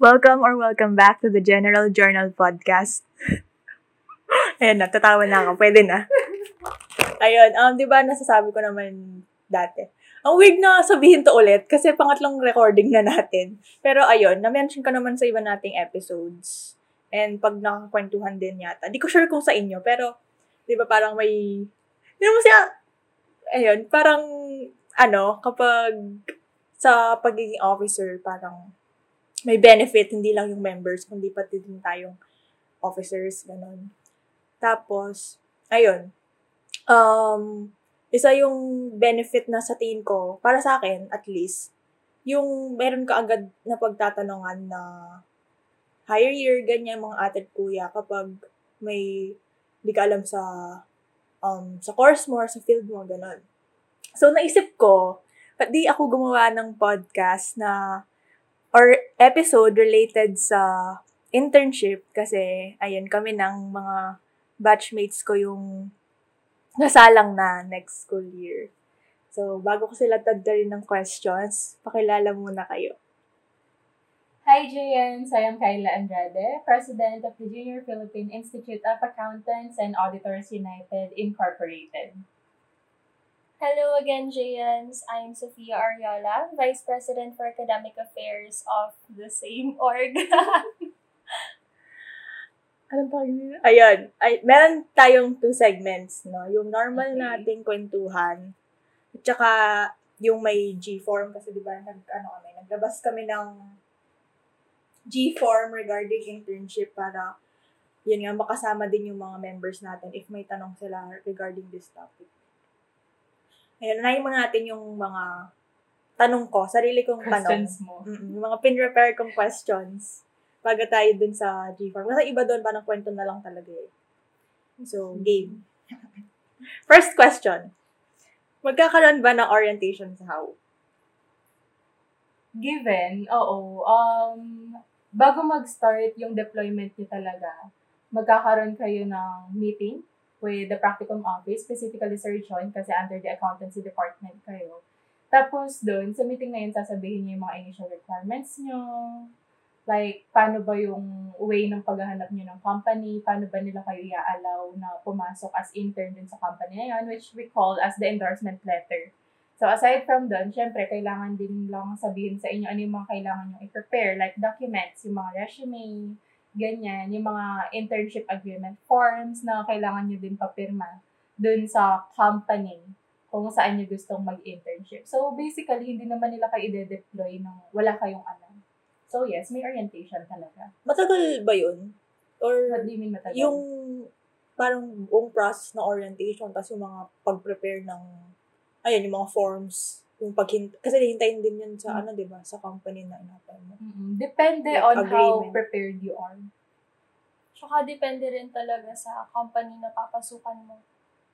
Welcome or welcome back to the General Journal Podcast. Ayan na, tatawa na ako. Pwede na. Ayun, um, di ba nasasabi ko naman dati. Ang weird na sabihin to ulit kasi pangatlong recording na natin. Pero ayun, na-mention ko naman sa iba nating episodes. And pag nakakwentuhan din yata. Di ko sure kung sa inyo, pero di ba parang may... Di naman siya... Ayun, parang ano, kapag sa pagiging officer, parang may benefit, hindi lang yung members, kundi pati din tayong officers, ganun. Tapos, ayun, um, isa yung benefit na sa tingin ko, para sa akin, at least, yung meron ka agad na pagtatanungan na higher year, ganyan, mga ate at kuya, kapag may hindi ka alam sa um, sa course mo or sa field mo, ganun. So, naisip ko, ba't di ako gumawa ng podcast na or episode related sa internship kasi ayun kami ng mga batchmates ko yung nasalang na next school year. So, bago ko sila taddarin ng questions, pakilala muna kayo. Hi, JNs! I am Kyla Andrade, President of the Junior Philippine Institute of Accountants and Auditors United, Incorporated. Hello again, Jayans. I'm Sofia Ariola, Vice President for Academic Affairs of the same org. Anong tawag nila? Ayun. Ay, meron tayong two segments, no? Yung normal Okay. nating kwentuhan, at saka yung may G-form kasi di ba nag ano kami, naglabas kami ng G-form regarding internship para yun nga makasama din yung mga members natin if may tanong sila regarding this topic. Ayun, unahin muna natin yung mga tanong ko, sarili kong tanong. Questions mo. Mm-mm, yung mga pin-repair kong questions bago tayo dun sa G-Form. Kasi iba doon, parang kwento na lang talaga eh. So, game. First question. Magkakaroon ba ng orientation sa HOW? Given, oo, um, bago mag-start yung deployment niyo talaga, magkakaroon kayo ng meeting with the practicum office, specifically Sir John, kasi under the accountancy department kayo. Tapos doon, sa meeting na yun, sasabihin niyo yung mga initial requirements niyo, like, paano ba yung way ng paghahanap niyo ng company, paano ba nila kayo i-allow na pumasok as intern din sa company na yun, which we call as the endorsement letter. So, aside from doon, syempre, kailangan din lang sabihin sa inyo ano yung mga kailangan nyo i-prepare, like documents, yung mga resume, ganyan, yung mga internship agreement forms na kailangan nyo din papirma dun sa company kung saan nyo gustong mag-internship. So, basically, hindi naman nila kayo i-deploy nang wala kayong alam. So, yes, may orientation talaga. Matagal ba yun? Or What do you mean matagal? yung parang buong process ng orientation tapos yung mga pag-prepare ng ayun, yung mga forms, yung paghint kasi hintayin din yun sa Hmm. ano, 'di ba, sa company na inapay mo. Mm-mm. Depende Like on how agreement. prepared you are. Tsaka depende rin talaga sa company na papasukan mo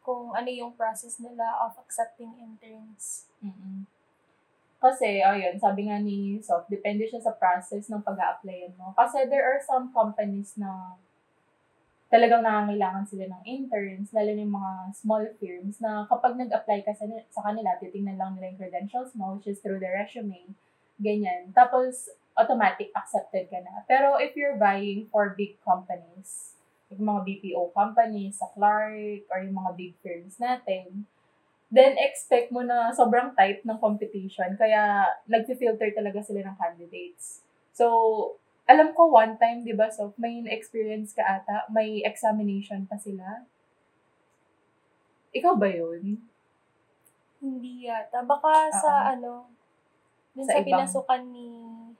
kung ano yung process nila of accepting interns. mm Kasi, ayun, sabi nga ni Sof, depende siya sa process ng pag applyan mo. Kasi there are some companies na talagang nangangailangan sila ng interns, lalo na yung mga small firms na kapag nag-apply ka sa, sa kanila, titingnan lang nila yung credentials mo, which is through the resume, ganyan. Tapos, automatic accepted ka na. Pero if you're vying for big companies, like mga BPO companies, sa Clark, or yung mga big firms natin, then expect mo na sobrang tight ng competition. Kaya nag-filter talaga sila ng candidates. So, alam ko one time, di ba, so may experience ka ata, may examination pa sila. Ikaw ba yun? Hindi yata. Baka sa Oo. ano, dun Sa sa, ibang- pinasukan ni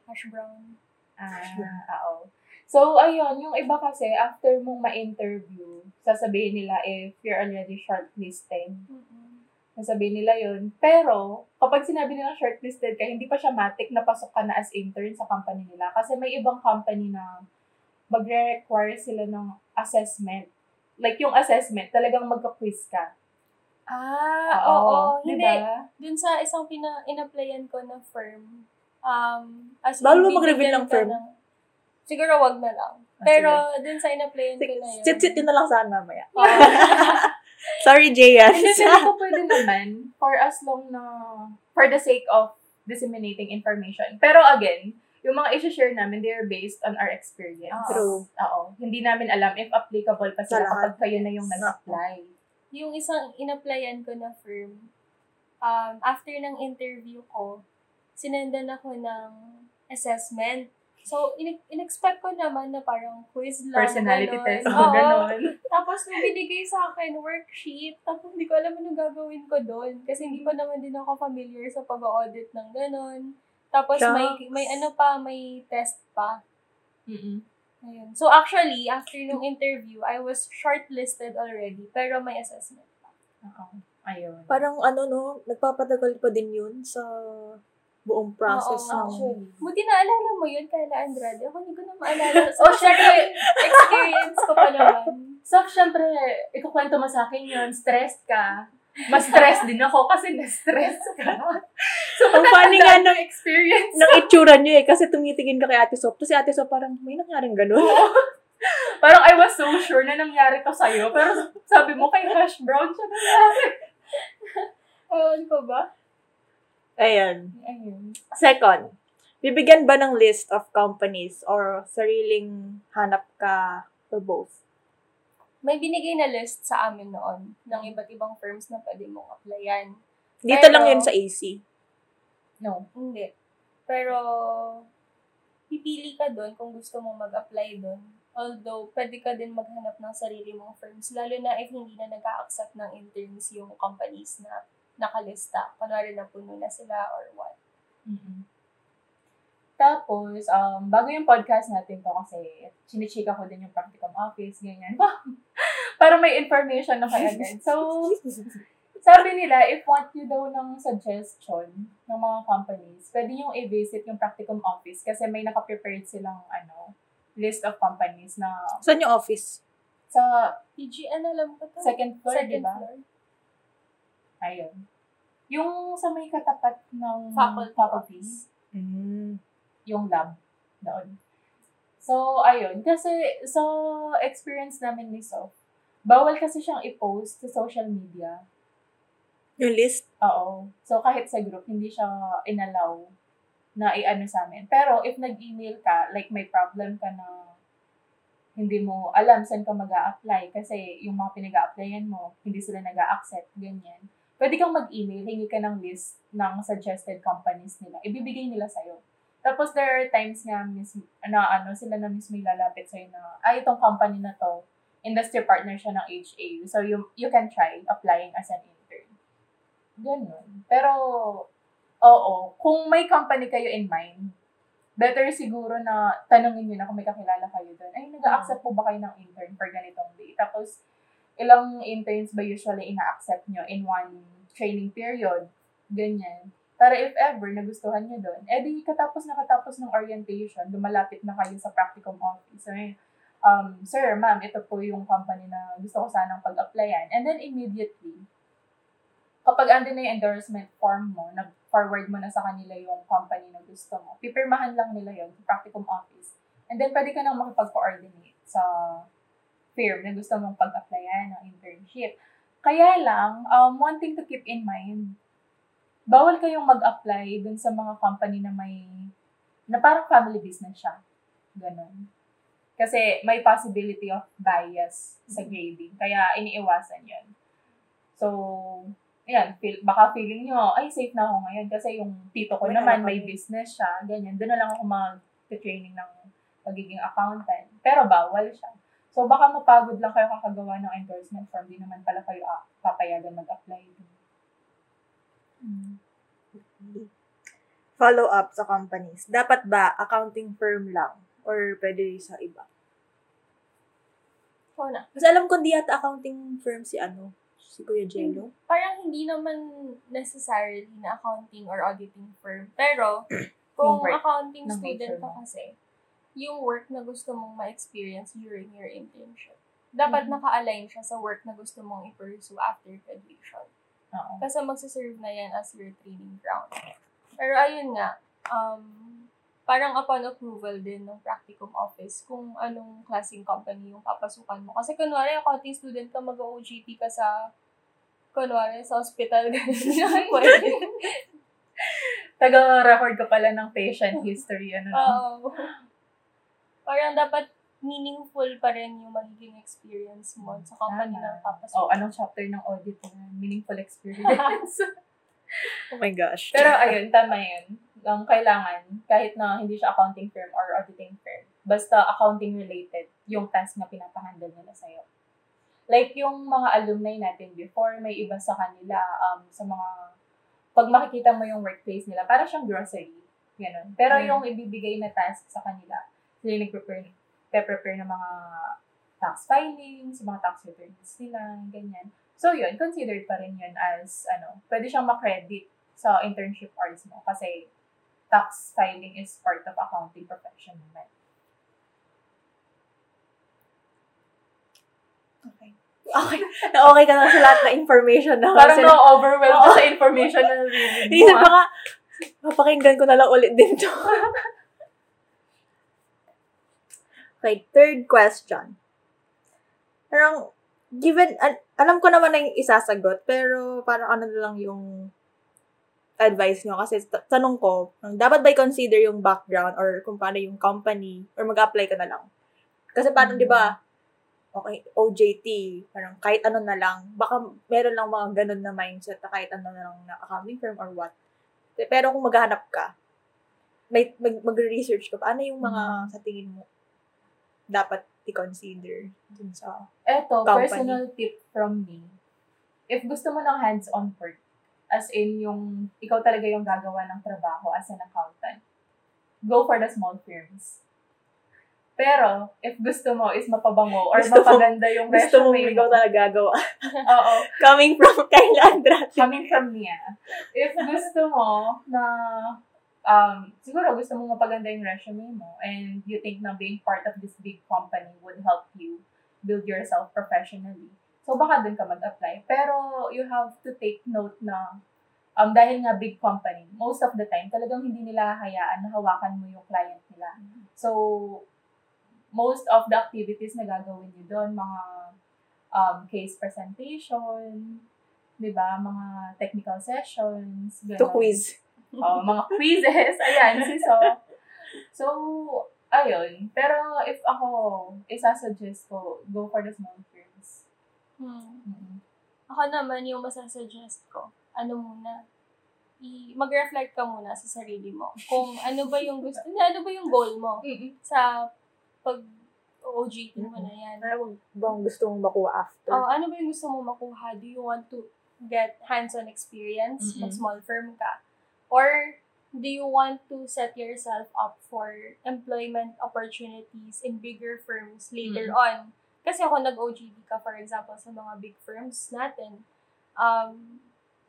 Hash Brown. Ah, oo. So, ayun, yung iba kasi, after mong ma-interview, sasabihin nila if you're already shortlisted. Sasabihin nila yun. Pero, kapag sinabi nila shortlisted ka, hindi pa siya matik na pasok ka na as intern sa company nila. Kasi may ibang company na magre-require sila ng assessment. Like, yung assessment, talagang magka-quiz ka. Ah, oo. di Hindi. ba? Dun sa isang pina in-applyan ko na firm, um, as in, mo mag-reveal ng firm? siguro wag na lang. Ah, Pero dun sa in-applyan ko na yun. Sit-sit yun na lang saan mamaya. Oo. Sorry, Jayan. Hindi, feeling ko pwede naman for as long na, for the sake of disseminating information. Pero again, yung mga isi-share namin, they are based on our experience. True. Oo. Hindi namin alam if applicable pa sila kapag kayo na yung nag-apply. Yung isang in-applyan ko na firm, um, after ng interview ko, sinendan ako ng assessment. So, in- in-expect ko naman na parang quiz lang. Personality ganon. test. Oo. Oh, ganon. Tapos, nung binigay sa akin worksheet, tapos hindi ko alam anong gagawin ko doon. Kasi hindi pa naman din ako familiar sa pag-audit ng ganon. Tapos, may, Shucks. may ano pa, may test pa. Mm-mm. Ayun. So, actually, after nung interview, I was shortlisted already, pero may assessment pa. Oo. Ayun. Parang ano no, nagpapatagal pa din yun sa buong process Oo, ng... Actually. Buti naalala mo yun, Kayla Andrade. Ako hindi ko na maalala. So, syempre, experience ko pa naman. So, syempre, ikukwento mo sa akin yun, stressed ka. Mas stressed din ako kasi na-stress ka. So, Ang funny nga ng experience. ng itsura niyo eh, kasi tumitingin ka kay Ate Sop. Tapos si Ate Sop parang, may nangyaring ganun. Parang I was so sure na nangyari to sa'yo. Pero sabi mo kay Hash Brown siya nangyari. Ayun ko ba? Ayan. Ayun. Second, bibigyan ba ng list of companies or sariling hanap ka for both? May binigay na list sa amin noon ng iba't ibang firms na pwede mong applyan. Dito Pero- lang yun sa AC. No. Hindi. Pero, pipili ka doon kung gusto mong mag-apply doon. Although, pwede ka din maghanap ng sarili mong firms, lalo na if hindi na nag-accept ng interns yung companies na nakalista. Kunwari na puno na sila or what. mm Tapos, um, bago yung podcast natin to kasi chinichika ko din yung practicum office, ganyan. Parang may information na kayo agad. So, sabi nila, if want you daw ng suggestion ng mga companies, pwede yung i-visit yung practicum office kasi may nakaprepared silang ano, list of companies na Saan yung office? sa PGN, alam ko to. second floor, di Second ba? floor. Ayun. Yung sa may katapat ng Faculty faculties, Mm. yung lab doon. So, ayun. Kasi, sa experience namin ni Sof, bawal kasi siyang i-post sa social media. Yung list? Oo. So, kahit sa group, hindi siya inalaw na i-ano sa amin. Pero, if nag-email ka, like may problem ka na hindi mo alam saan ka mag apply kasi yung mga pinag applyan mo, hindi sila nag accept ganyan. Pwede kang mag-email, hingi ka ng list ng suggested companies nila. Ibibigay nila sa'yo. Tapos there are times nga mismo, na ano, sila na mismo ilalapit sa'yo na, ay, itong company na to, industry partner siya ng HAU. So, you, you can try applying as an intern. Ganun. Pero, oo, kung may company kayo in mind, better siguro na tanungin nyo na kung may kakilala kayo doon. Ay, nag-accept po ba kayo ng intern for ganitong day? Tapos, ilang interns ba usually ina-accept nyo in one training period? Ganyan. Para if ever nagustuhan nyo doon, edi katapos na katapos ng orientation, lumalapit na kayo sa practicum office. So, um, sir, ma'am, ito po yung company na gusto ko sanang pag-applyan. And then immediately, kapag andun na yung endorsement form mo, nag-forward mo na sa kanila yung company na gusto mo, pipirmahan lang nila yun sa practicum office. And then, pwede ka nang makipag-coordinate sa firm na gusto mong pag-applyan ng internship. Kaya lang, um, one thing to keep in mind, bawal kayong mag-apply dun sa mga company na may, na parang family business siya. Ganon. Kasi may possibility of bias sa grading. Kaya iniiwasan yun. So, Ayan, feel, baka feeling nyo, ay, safe na ako ngayon kasi yung tito ko May naman, may business siya, ganyan. Doon na lang ako mag-training ng pagiging accountant. Pero bawal siya. So, baka mapagod lang kayo kakagawa ng endorsement form. Di naman pala kayo ah, papayagan mag-apply. dun. Follow up sa companies. Dapat ba accounting firm lang? Or pwede sa iba? Oo na. Kasi alam ko hindi yata accounting firm si ano, si Kuya Jello. Parang hindi naman necessarily na accounting or auditing firm. Pero, kung accounting ng student ka kasi, yung work na gusto mong ma-experience during your internship, dapat Mhm. naka-align siya sa work na gusto mong i-pursue after graduation. Oo. Kasi magsaserve na yan as your training ground. Pero ayun nga, um, parang upon approval din ng practicum office kung anong klaseng company yung papasukan mo. Kasi kunwari, accounting student ka, mag-OJT ka sa, kunwari, sa hospital, ganun pwede. Taga-record ka pala ng patient history. Ano. Oo. Parang dapat meaningful pa rin yung magiging experience mo sa company Tama. na papasok. Oh, anong chapter ng audit na? Meaningful experience. Oh my gosh. Pero ayun, tama yun. Ang kailangan, kahit na hindi siya accounting firm or auditing firm, basta accounting related, yung task na pinapahandle nila sa'yo. Like yung mga alumni natin before, may iba sa kanila, um, sa mga, pag makikita mo yung workplace nila, parang siyang grocery. Ganun. Pero Mm. yung ibibigay na task sa kanila, sila yung nag-prepare, prepare ng mga tax filings, mga tax returns nila, ganyan. So yun, considered pa rin yun as, ano, pwede siyang makredit sa internship hours mo kasi tax filing is part of accounting profession naman. Okay. Okay. Na-okay ka na sa lahat na information na. Parang na-overwhelm Oo. sa information na narinig mo. Isip ko nga, papakinggan ko na lang ulit din to. okay, third question. Parang, given, al- alam ko naman na yung isasagot, pero parang ano na lang yung advice nyo. Kasi t- tanong ko, dapat ba i-consider yung background or kung paano yung company or mag-apply ka na lang? Kasi parang, Mm. di ba, okay, OJT, parang kahit ano na lang, baka meron lang mga ganun na mindset na kahit ano na lang na accounting firm or what. Pero kung maghahanap ka, may, mag, mag-research ka pa, ano yung mga Mm. sa tingin mo dapat i-consider dun sa... Eto, company. personal tip from me. If gusto mo ng hands-on work, as in yung ikaw talaga yung gagawa ng trabaho as an accountant, go for the small firms. Pero, if gusto mo is mapabango or Gusto mapaganda yung Gusto mo resume ikaw talaga gagawa. oo, Coming from Kayla Andrade. coming from Nia, if gusto mo na, um, siguro gusto mo mapaganda yung resume mo and you think na being part of this big company would help you build yourself professionally. So, baka dun ka mag-apply. Pero, you have to take note na um, dahil nga big company, most of the time, talagang hindi nila hayaan na hawakan mo yung client nila. So, most of the activities na gagawin nyo doon, mga um, case presentation, di ba, mga technical sessions, To ganun. quiz. Oh, mga quizzes, ayan, si So. So, ayun. Pero if ako, isasuggest ko, go for the small firms. Hmm. Mm-mm. Ako naman, yung masasuggest ko, ano muna, i- mag-reflect ka muna sa sarili mo. Kung ano ba yung gusto, ano ba yung goal mo sa pag OJT mo na yan. Ano bang gusto mong makuha after? Oh, ano ba yung gusto mo makuha? Do you want to get hands-on experience? Mm-mm. Mag-small firm ka? Or do you want to set yourself up for employment opportunities in bigger firms later on? Kasi ako nag-OJT ka, for example, sa mga big firms natin, um,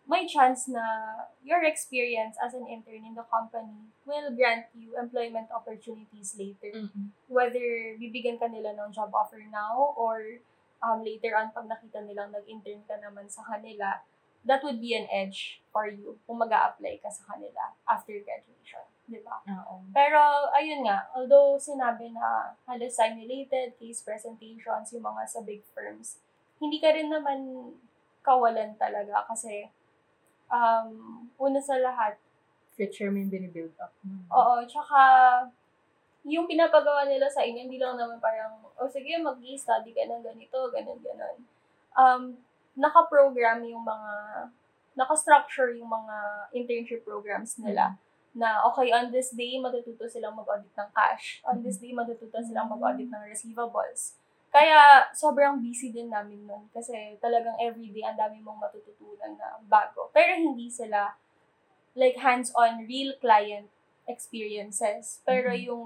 may chance na your experience as an intern in the company will grant you employment opportunities later Mm-mm. whether bibigyan ka nila ng job offer now or um, later on pag nakita nilang nag-intern ka naman sa kanila, that would be an edge for you kung mag apply ka sa kanila after graduation. Di ba? Oo. Pero, ayun nga, although sinabi na halos simulated, case presentations, yung mga sa big firms, hindi ka rin naman kawalan talaga kasi um, una sa lahat, Future mo yung binibuild up. mo. Oo, tsaka yung pinapagawa nila sa inyo, hindi lang naman parang, o oh, sige, mag-study ka ng ganito, ganun, ganun. Um, naka-program yung mga, naka-structure yung mga internship programs nila. Na, okay, on this day, matututo silang mag-audit ng cash. On this day, matututo silang mag-audit ng receivables. Kaya, sobrang busy din namin nun. Kasi talagang everyday, ang dami mong matututunan na bago. Pero hindi sila like hands-on real client experiences. Pero Mhm. yung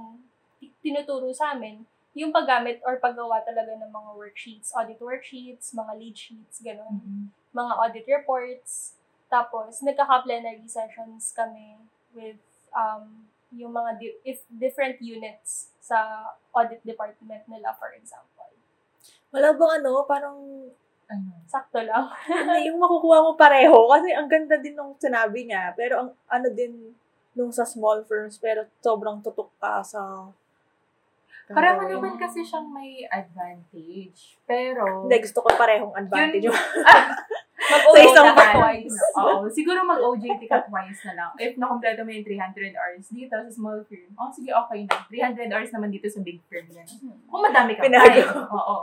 ti- tinuturo sa amin, yung paggamit or paggawa talaga ng mga worksheets, audit worksheets, mga lead sheets, ganun, Mm-mm. mga audit reports. Tapos, nagkaka-plenary sessions kami with um, yung mga di- if different units sa audit department nila, for example. Wala bang ano, parang Ano? Sakto lang. ano, yung makukuha mo pareho. Kasi ang ganda din nung sinabi niya. Pero ang ano din nung sa small firms, pero sobrang tutok ka sa... Pareho naman kasi siyang may advantage. Pero, Hindi, gusto ko parehong advantage. Yun- Mag-OJT Sa isang ka twice. Oo, siguro mag-OJT ka twice na lang. If nakompleto mo yung 300 hours dito sa small firm, oh, sige, okay na. 300 hours naman dito sa big firm. Ganun. Kung madami ka. Pinago. Oo.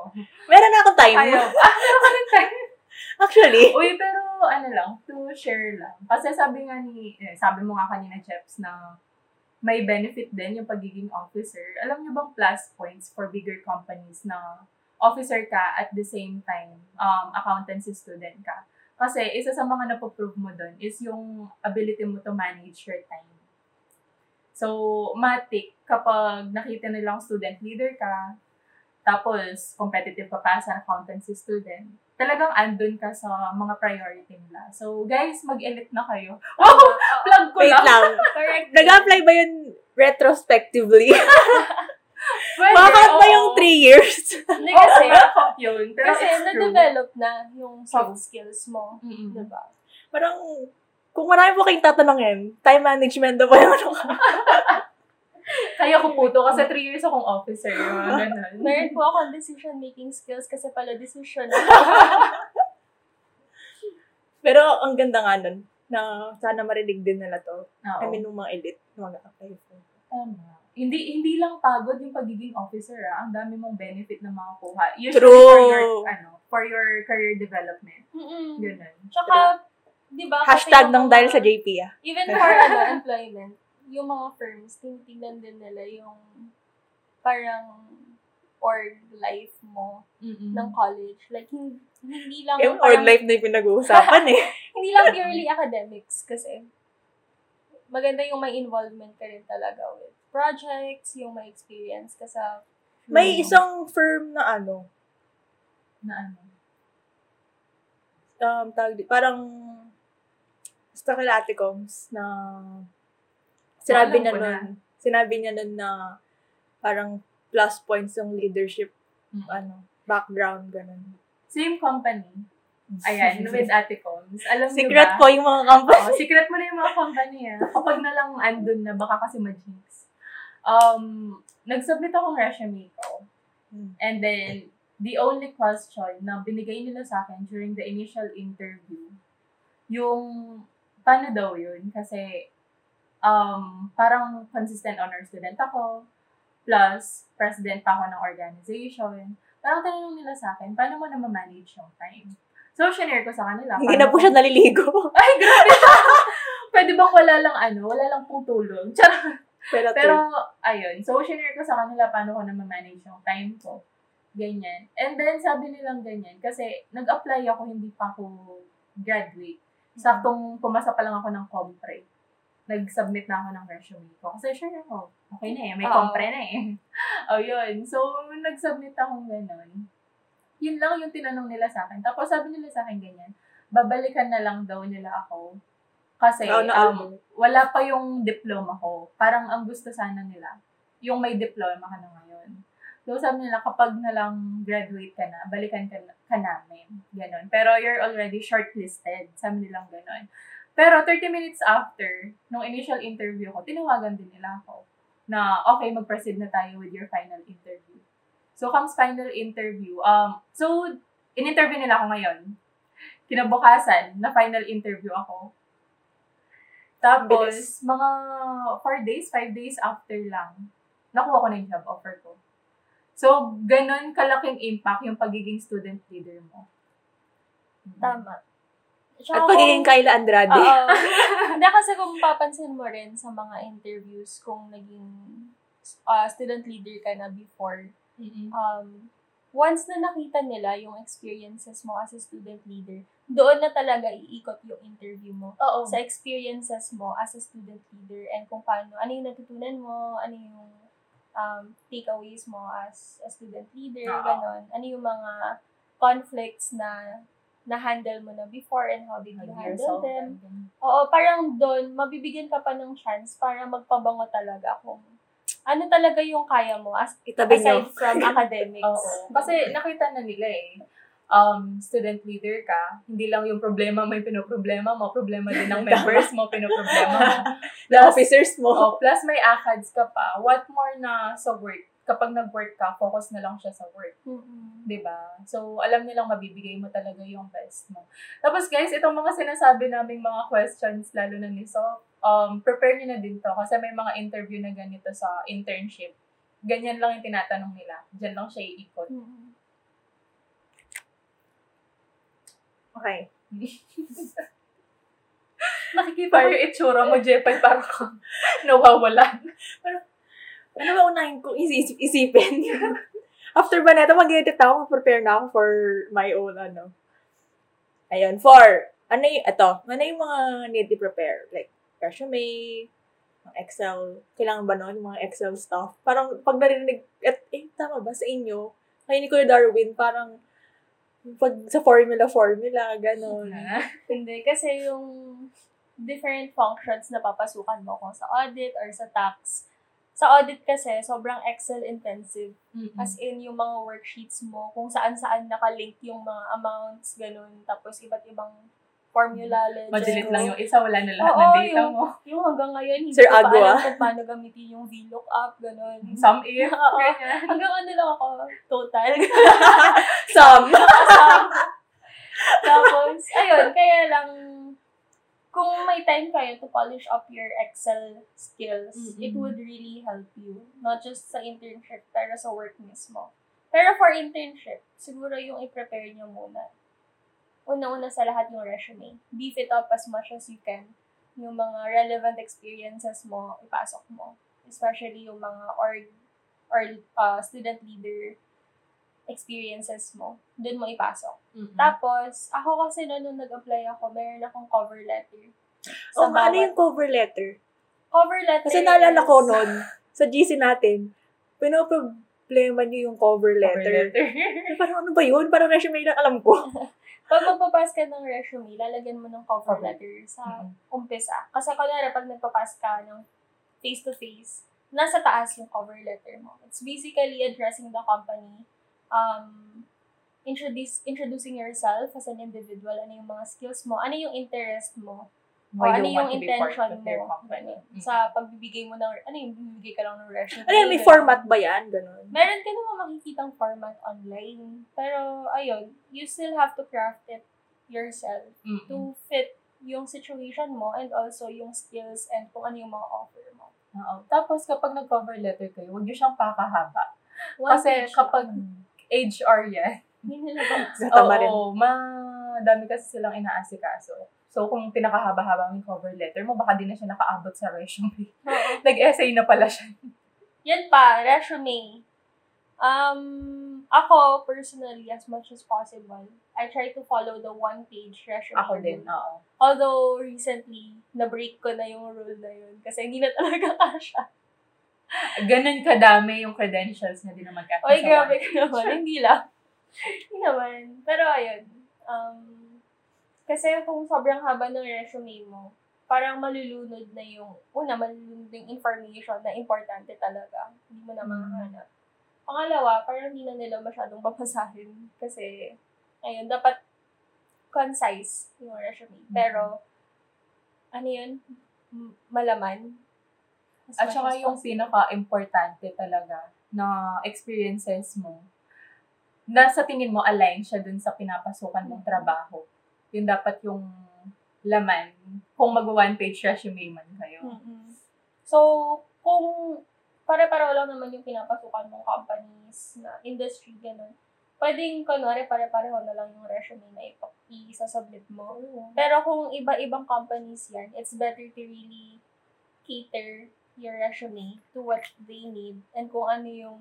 Meron na akong time. Ayaw. Ah, meron ka rin time. Actually. Uy, pero ano lang, to share lang. Kasi sabi nga ni, eh, sabi mo nga kanina, Jeps, na may benefit din yung pagiging officer. Alam niyo bang plus points for bigger companies na officer ka at the same time um, accountancy student ka? Kasi isa sa mga napoprove mo doon is yung ability mo to manage your time. So, matik, kapag nakita nilang student leader ka, tapos competitive ka pa sa accountancy student, talagang andun ka sa mga priority nila. So, guys, mag-elite na kayo. Oh, plug ko Wait lang. lang. Correct. Nag-apply ba yun retrospectively? Pwede, Makakot ba yung three years? Hindi kasi, yun. Pero kasi na-develop na yung soft True. skills mo. Mm-mm. Diba? Parang, kung marami po kayong tatanungin, time management na ba yung ano ka? Kaya ko puto kasi three years akong officer. Yung mga ganun. Meron po akong decision-making skills kasi pala decision. Pero ang ganda nga nun, na sana marinig din nila to. Oo. I mean, nung mga elite na mag-apply for. Tama. Hindi hindi lang pagod yung pagiging officer ah. Ang dami mong benefit na makakuha. Usually True. for your ano, for your career development. Mm-mm. Ganun. Tsaka, di ba? kasi Hashtag yung ng mga- dahil sa JP ah. Even for ano, employment, yung mga firms, tinitingnan din nila yung parang org life mo Mm-mm. ng college. Like, hindi, hindi lang Yung parang- org life na yung pinag-uusapan eh. hindi lang purely academics kasi maganda yung may involvement ka rin talaga with projects, yung may experience ka sa May isang firm na ano, na ano. um, tawag di, parang basta Ate Coms na sinabi niya ko na. nun, sinabi niya nun na parang plus points yung leadership, Mm. ano, background, ganun. Same company. Ayan, with Ate Coms. Alam Secret ba? po yung mga company. Oo, secret mo na yung mga company ah. Kapag na lang andun na, baka kasi ma-jinx. Um, nag-submit akong resume ko. Hmm. And then, the only question na binigay nila sa akin during the initial interview, yung, paano daw yun? Kasi, um, parang consistent honor student ako, plus, president pa ako ng organization. Parang tanong nila sa akin, paano mo na ma-manage yung time? So, shinare ko sa kanila. Hindi na po siya naliligo. ay, grabe siya. Pwede bang wala lang ano, wala lang pong tulog? Charot. Pero, Pero, ayun. So, shinare ko sa kanila paano ko na manage yung time ko. Ganyan. And then, sabi nilang ganyan. Kasi, nag-apply ako, hindi pa ako graduate. Saktong pumasa pa lang ako ng compre. Nag-submit na ako ng resume ko. Kasi, sure ako. Okay na eh. May compre na eh. oh, yun. So, nag-submit akong ganun. Yun lang yung tinanong nila sa akin. Tapos, sabi nila sa akin ganyan, babalikan na lang daw nila ako. Kasi, Oh, na- um, wala pa yung diploma ko. Parang ang gusto sana nila, yung may diploma ka na ngayon. So, sabi nila, kapag na lang graduate ka na, balikan ka, ka namin. Ganon. Pero you're already shortlisted. Sabi nilang ganon. Pero 30 minutes after, nung initial interview ko, tinawagan din nila ako na, okay, mag-proceed na tayo with your final interview. So, comes final interview. Um, so, in-interview nila ako ngayon. Kinabukasan, na final interview ako. Tapos, Bilis. mga 4 days, 5 days after lang, nakuha ko na yung job offer ko. So, ganun kalaking impact yung pagiging student leader mo. Tama. At pagiging Kyla Andrade. Oo. Hindi kasi kung papansin mo rin sa mga interviews kung naging uh, student leader ka na before, Mm-mm. um, once na nakita nila yung experiences mo as a student leader, doon na talaga iikot yung interview mo Oo. sa experiences mo as a student leader and kung paano, ano yung natutunan mo, ano yung um, takeaways mo as a student leader, Oo. ganon. Ano yung mga conflicts na na-handle mo na before and how did you handle them. Oo, parang doon, mabibigyan ka pa ng chance para magpabango talaga kung ano talaga yung kaya mo as, Itabi aside from academics. Oo. Kasi nakita na nila eh. Um, student leader ka, hindi lang yung problema mo yung pinoproblema mo, problema din ng members mo, pinoproblema mo. The officers mo. Oh, plus may ACADS ka pa. What more na sa work kapag nag-work ka, focus na lang siya sa work. Mm-mm. 'di ba? So, alam nilang mabibigay mo talaga yung best mo. Tapos guys, itong mga sinasabi naming mga questions, lalo na ni So, um, prepare niyo na din to kasi may mga interview na ganito sa internship. Ganyan lang yung tinatanong nila. Diyan lang siya iikot. Mm-mm. Okay. Nakikita ko yung itsura mo, Jepay, parang nawawalan. Ano ba unahin kong isip isipin? After ba neto, mag-edit ako, prepare na ako for my own, ano. Ayun, for, ano yung, ito, ano yung mga need i-prepare? Like, resume, Excel, kailangan ba yung mga Excel stuff? Parang, pag narinig, et, eh, tama ba sa inyo? Kaya ni Kuya Darwin, parang, pag sa formula-formula, gano'n. Hindi, kasi yung different functions na papasukan mo kung sa audit or sa tax. Sa audit kasi, sobrang Excel intensive. As in, yung mga worksheets mo, kung saan-saan nakalink yung mga amounts, ganun. Tapos, iba't ibang formula, legends. Madilit lang yung isa, wala na lahat Oo, ng data yung- mo. Yung hanggang ngayon, hindi Sir ko pa Agua. alam kung paano gamitin yung VLOOKUP, ganun. Some if, Oo. ganyan. Hanggang ano lang ako, total. Some. Tapos, ayun, kaya lang, kung may time kayo to polish up your Excel skills, Mm-mm. it would really help you. Not just sa internship, pero sa work mismo. Pero for internship, siguro yung i-prepare nyo muna. Una-una sa lahat yung resume. Beef it up as much as you can. Yung mga relevant experiences mo, ipasok mo. Especially yung mga org or uh, student leader experiences mo. Doon mo ipasok. Mm-mm. Tapos, ako kasi noon nung nag-apply ako, meron akong cover letter. O, ano yung cover letter? Cover letter Kasi naalala ko nun, sa GC natin, pinoproblema niyo yung cover Cover letter. letter. Eh, Parang ano ba yun? Parang resume lang alam ko. Pag magpapas ka ng resume, lalagyan mo ng cover letter sa Mm-mm. umpisa. Kasi kunwari, pag nagpapas ka ng face-to-face, nasa taas yung cover letter mo. It's basically addressing the company, um, introduce, introducing yourself as an individual, ano yung mga skills mo, ano yung interest mo, Why o ano yung want to be part intention of their mo company. Mm. sa pagbibigay mo ng, ano yung bibigay ka lang ng resume. Ano yan, may ganun. format ba yan? Ganon. Meron ka naman makikitang format online. Pero, ayun, you still have to craft it yourself Mm-mm. to fit yung situation mo and also yung skills and kung ano yung mga offer mo. Oo. Tapos kapag nag-cover letter kayo, huwag niyo siyang pakahaba. One Kasi kapag lang. HR yan, Tama rin. oo, madami kasi silang inaasikaso. So, kung pinakahaba-haba yung cover letter mo, baka di na siya nakaabot sa resume. Nag-essay na pala siya. Yan pa, resume. Um, ako, personally, as much as possible, I try to follow the one-page resume. Ako din, oo. Although, recently, na-break ko na yung rule na yun kasi hindi na talaga kasha. Ganun kadami yung credentials na di na magkasya Oy, sa grabe ka naman. Hindi lang. Hindi naman. Pero ayun. Um, kasi kung sobrang haba ng resume mo, parang malulunod na yung, una, malulunod yung information na importante talaga. Hindi mo na Mm. mahanap. Pangalawa, parang hindi na nila masyadong babasahin. Kasi, ayun, dapat concise yung resume. Mm. Pero, ano yun? M- Malaman. As At saka yung pinaka-importante talaga na experiences mo, na sa tingin mo align siya dun sa pinapasukan mong Mm. trabaho. Yun dapat yung laman kung mag-one page resume man kayo. Mm-mm. So, kung pare-pareho lang naman yung pinapasukan mong companies na industry, ganun, pwedeng, kunwari, pare-pareho na lang yung resume na i-submit mo. Pero kung iba-ibang companies yan, it's better to really cater your resume to what they need and kung ano yung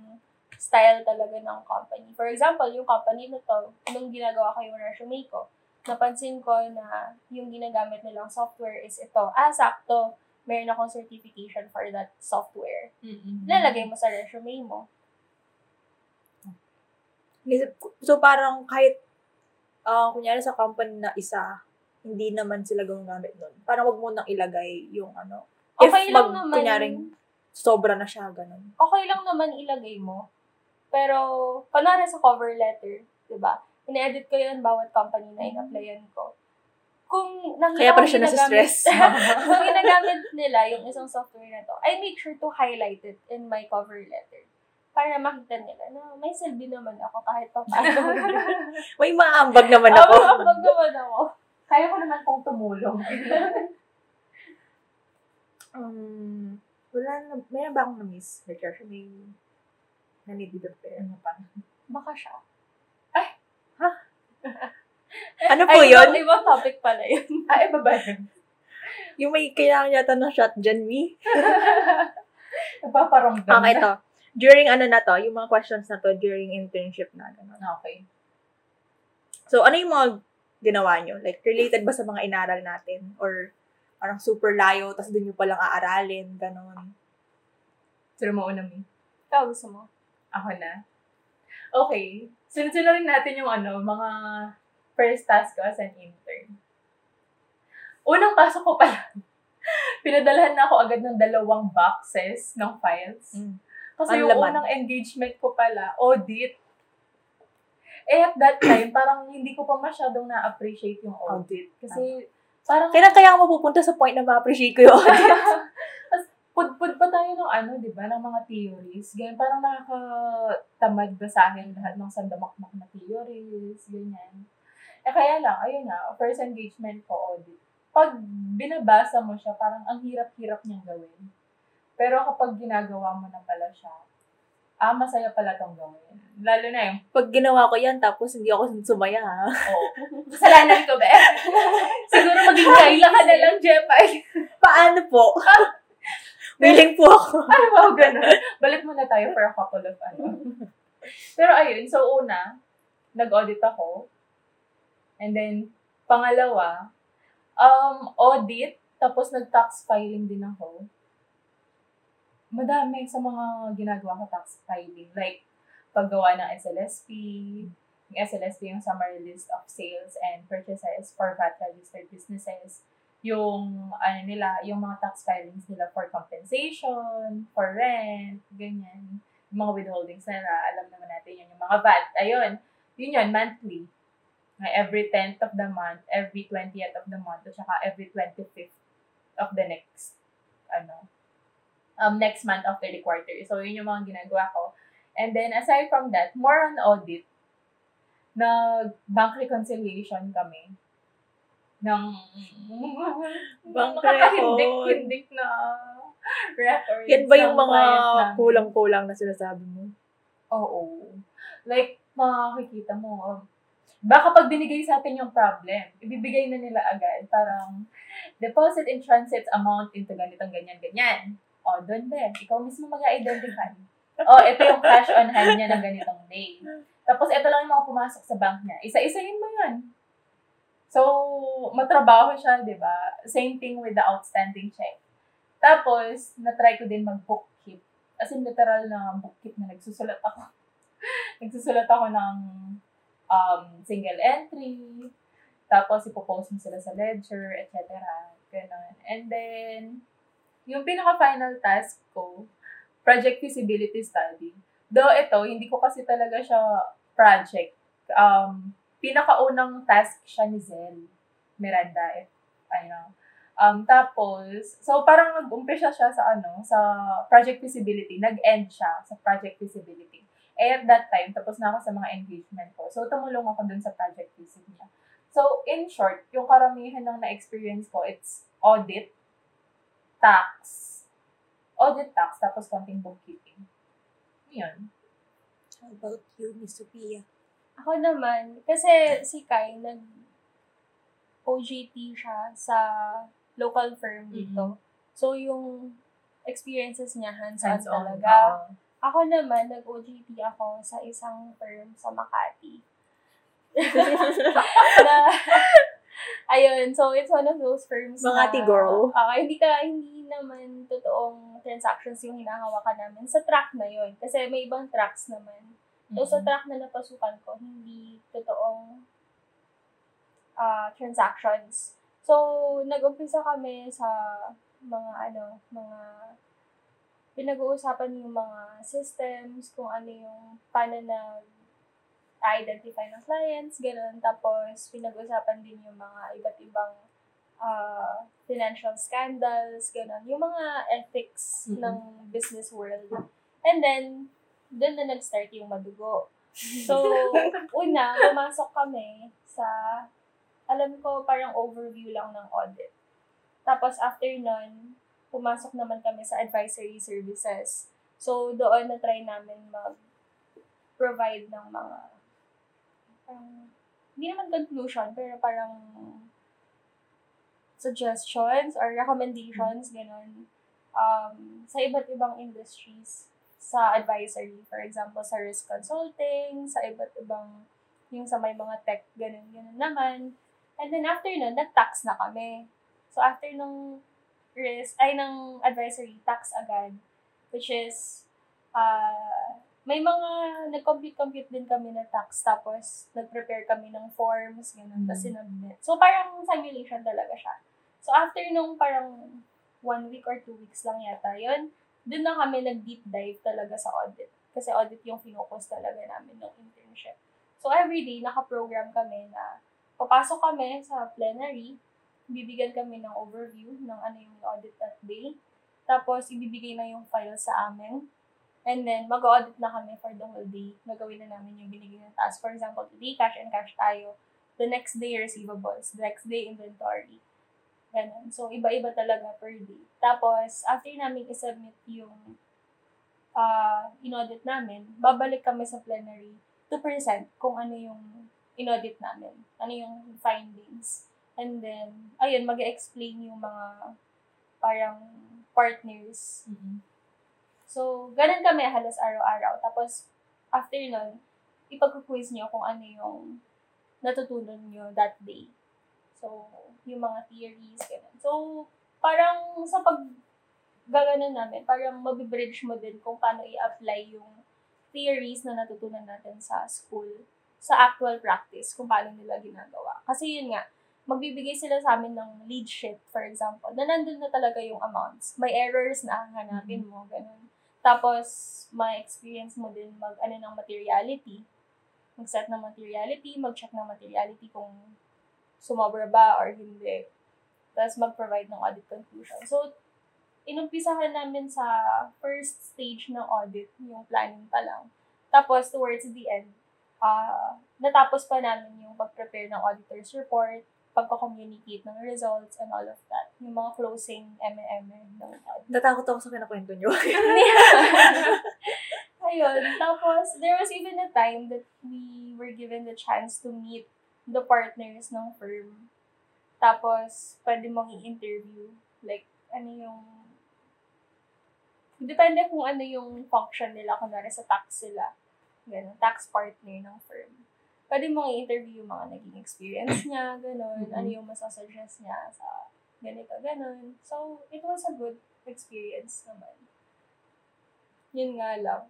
style talaga ng company. For example, yung company na to, nung ginagawa ko yung resume ko, napansin ko na yung ginagamit nilang software is ito. Ah, sakto. Meron akong certification for that software. Mm-mm. Lalagay mo sa resume mo. So, parang kahit, ah kunyari sa company na isa, hindi naman sila gumagamit nun. Parang wag mo nang ilagay yung ano. If Okay lang mag, naman. kunyaring, sobra na siya, ganun. okay lang naman ilagay mo. Pero, kunwari sa cover letter, di ba? Ine-edit ko yun bawat company na in-applyan ko. Kung nakita Kaya pala siya nasistress. kung ginagamit nila yung isang software na to, I make sure to highlight it in my cover letter. para makita nila na may silbi naman ako kahit pa paano. May maambag naman Ako, ako. ambag naman ako. Kaya ko naman pong tumulong. Um, wala na, mayroon ba akong na-miss? Like, actually, na need to prepare. ano pa? Baka siya. Ano po Ay, yun? Ibang, ibang topic pala yun. Ah, iba ba yun? Yung may kailangan yata ng shot dyan, me. Nagpaparamdam Okay, na. ito. During ano na to, yung mga questions na to during internship na. Ganun. Okay. So, ano yung mga ginawa nyo? Like, related ba sa mga inaral natin? Or parang super layo, tapos dun nyo palang aaralin, ganun. Sino mo una, Mi? Ikaw gusto mo? Ako na. Okay. Sunod-sunod rin natin yung ano, mga first task ko as an intern. Unang pasok ko pala, pinadalhan na ako agad ng dalawang boxes ng files. Mm. Kasi Ano yung laman? unang engagement ko pala, audit. Eh, at that time, parang hindi ko pa masyadong na-appreciate yung audit. Kasi, parang, Kailan kaya ako mapupunta sa point na ma-appreciate ko yung? Tapos, pud-pud pa tayo ng ano, di ba, ng mga theories. Ganyan, parang nakakatamad basahin lahat ng sandamakmak na theories, ganyan. Eh, kaya lang, ayun na, first engagement ko, audit. Pag binabasa mo siya, parang ang hirap-hirap niyang gawin. Pero kapag ginagawa mo na pala siya, ah, masaya pala tong gawin. Lalo na yung, Pag ginawa ko yan, tapos hindi ako sumaya, ha? oh, kasalanan ko, be. Siguro maging Kayla ka na lang, Jepay. Paano po? Willing po ako. Ay, wow, ganun. Balik muna tayo for a couple of ano. Pero ayun, so una, nag-audit ako. And then, pangalawa, um, audit, tapos nag-tax filing din ako. Madami sa mga ginagawa ko tax filing. Like, paggawa ng SLSP, yung SLSP yung summary list of sales and purchases for VAT-registered businesses yung ano nila, yung mga tax filings nila for compensation, for rent, ganyan. Yung mga withholdings nila, alam naman natin yun, yung mga VAT. Ayun, yun yun, monthly. Every 10th of the month, every 20th of the month, at saka every 25th of the next, ano, um, next month after the quarter. So, yun yung mga ginagawa ko. And then, aside from that, more on audit, nag-bank reconciliation kami ng Bank nakakahindik-hindik na records. Yan ba yung ng mga kulang-kulang na sinasabi mo? Oo. Like, makikita mo, um, baka pag binigay sa atin yung problem, ibibigay na nila agad. Parang, deposit in transit amount into ganitong ganyan-ganyan. O, doon din. Ikaw mismo mag-identify. O, ito yung cash on hand niya ng ganitong day. Tapos, ito lang yung mga pumasok sa bank niya. Isa-isahin mo yun. So, matrabaho siya, di ba? Same thing with the outstanding check. Tapos, na-try ko din mag-bookkeep. As in, literal na bookkeep na nagsusulat ako. nagsusulat ako ng um, single entry. Tapos, ipopost mo sila sa ledger, etc. Ganon. And then, yung pinaka-final task ko, project feasibility study. Though ito, hindi ko kasi talaga siya project. Um, pinakaunang task siya ni Zel Miranda. Eh, ano. Um, tapos, so parang nag-umpisa siya sa ano, sa project feasibility. Nag-end siya sa project feasibility. Eh, at that time, tapos na ako sa mga engagement ko. So, tumulong ako dun sa project feasibility niya. So, in short, yung karamihan ng na-experience ko, it's audit, tax, audit tax, tapos konting bookkeeping. Yun. How about you, Miss Sophia? Ako naman, kasi si Kai, nag OJT siya sa local firm dito. So, yung experiences niya hands-on Hands-on. talaga. Oo. Ako naman, nag-OJT ako sa isang firm sa Makati. na, ayun, so it's one of those firms Makati na, girl. Ah, hindi ka, hindi naman totoong transactions yung hinahawakan namin sa track na yun. Kasi may ibang tracks naman. So, sa track na napasukan ko, hindi totoong ah transactions. So, nag-umpisa kami sa mga ano, mga pinag-uusapan yung mga systems, kung ano yung paano na identify ng clients, gano'n. Tapos, pinag-uusapan din yung mga iba't ibang ah, financial scandals, gano'n. Yung mga ethics Mhm. ng business world. And then, doon na nag-start yung madugo. So, una, pumasok kami sa, alam ko, parang overview lang ng audit. Tapos, after nun, pumasok naman kami sa advisory services. So, doon na-try namin mag-provide ng mga, parang, hindi naman conclusion, pero parang suggestions or recommendations, ganun, um, sa iba't ibang industries sa advisory. For example, sa risk consulting, sa iba't ibang, yung sa may mga tech, ganun, ganun naman. And then after nun, nag-tax na kami. So after nung risk, ay ng advisory, tax agad. Which is, uh, may mga nag-compute-compute din kami na tax. Tapos, nag-prepare kami ng forms, ganun, Mm. tapos sinubmit. So, parang simulation talaga siya. So, after nung parang one week or two weeks lang yata, yun, dun na kami nag-deep dive talaga sa audit. Kasi audit yung finokus talaga namin ng internship. So, everyday, naka-program kami na papasok kami sa plenary, bibigyan kami ng overview ng ano yung audit that day. Tapos, ibibigay na yung file sa amin. And then, mag-audit na kami for the whole day. Nagawin na namin yung binigay na task. For example, today, cash and cash tayo. The next day, receivables. The next day, inventory. Ganun. So, iba-iba talaga per day. Tapos, after namin isubmit yung uh, inaudit namin, babalik kami sa plenary to present kung ano yung inaudit namin. Ano yung findings. And then, ayun, mag explain yung mga parang partners So, ganun kami halos araw-araw. Tapos, after nun, ipag-quiz nyo kung ano yung natutunan nyo that day. So, yung mga theories, ganun. So, parang sa pag gaganon namin, parang mabibridge mo din kung paano i-apply yung theories na natutunan natin sa school sa actual practice, kung paano nila ginagawa. Kasi yun nga, magbibigay sila sa amin ng lead sheet, for example, na nandun na talaga yung amounts. May errors na hanapin mo, ganun. Tapos, ma-experience mo din mag, ano ng materiality. Mag-set ng materiality, mag-check ng materiality kung sumobra ba or hindi. Tapos, mag-provide ng audit conclusion. So, inumpisahan namin sa first stage ng audit, yung planning pa lang. Tapos, towards the end, uh, natapos pa namin yung pag-prepare ng auditor's report, pagko-communicate ng results, and all of that. Yung mga closing M&M ng audit. Natakot ako sa kinakwento nyo. Ayun. Tapos, there was even a time that we were given the chance to meet the partners ng firm. Tapos, pwede mong i-interview. Like, ano yung... Depende kung ano yung function nila. Kunwari sa tax sila. Ganun, tax partner ng firm. Pwede mong i-interview yung mga naging experience niya, ganun. Mhm. Ano yung masasuggest niya sa ganito, ganun. So, it was a good experience naman. Yun nga lang.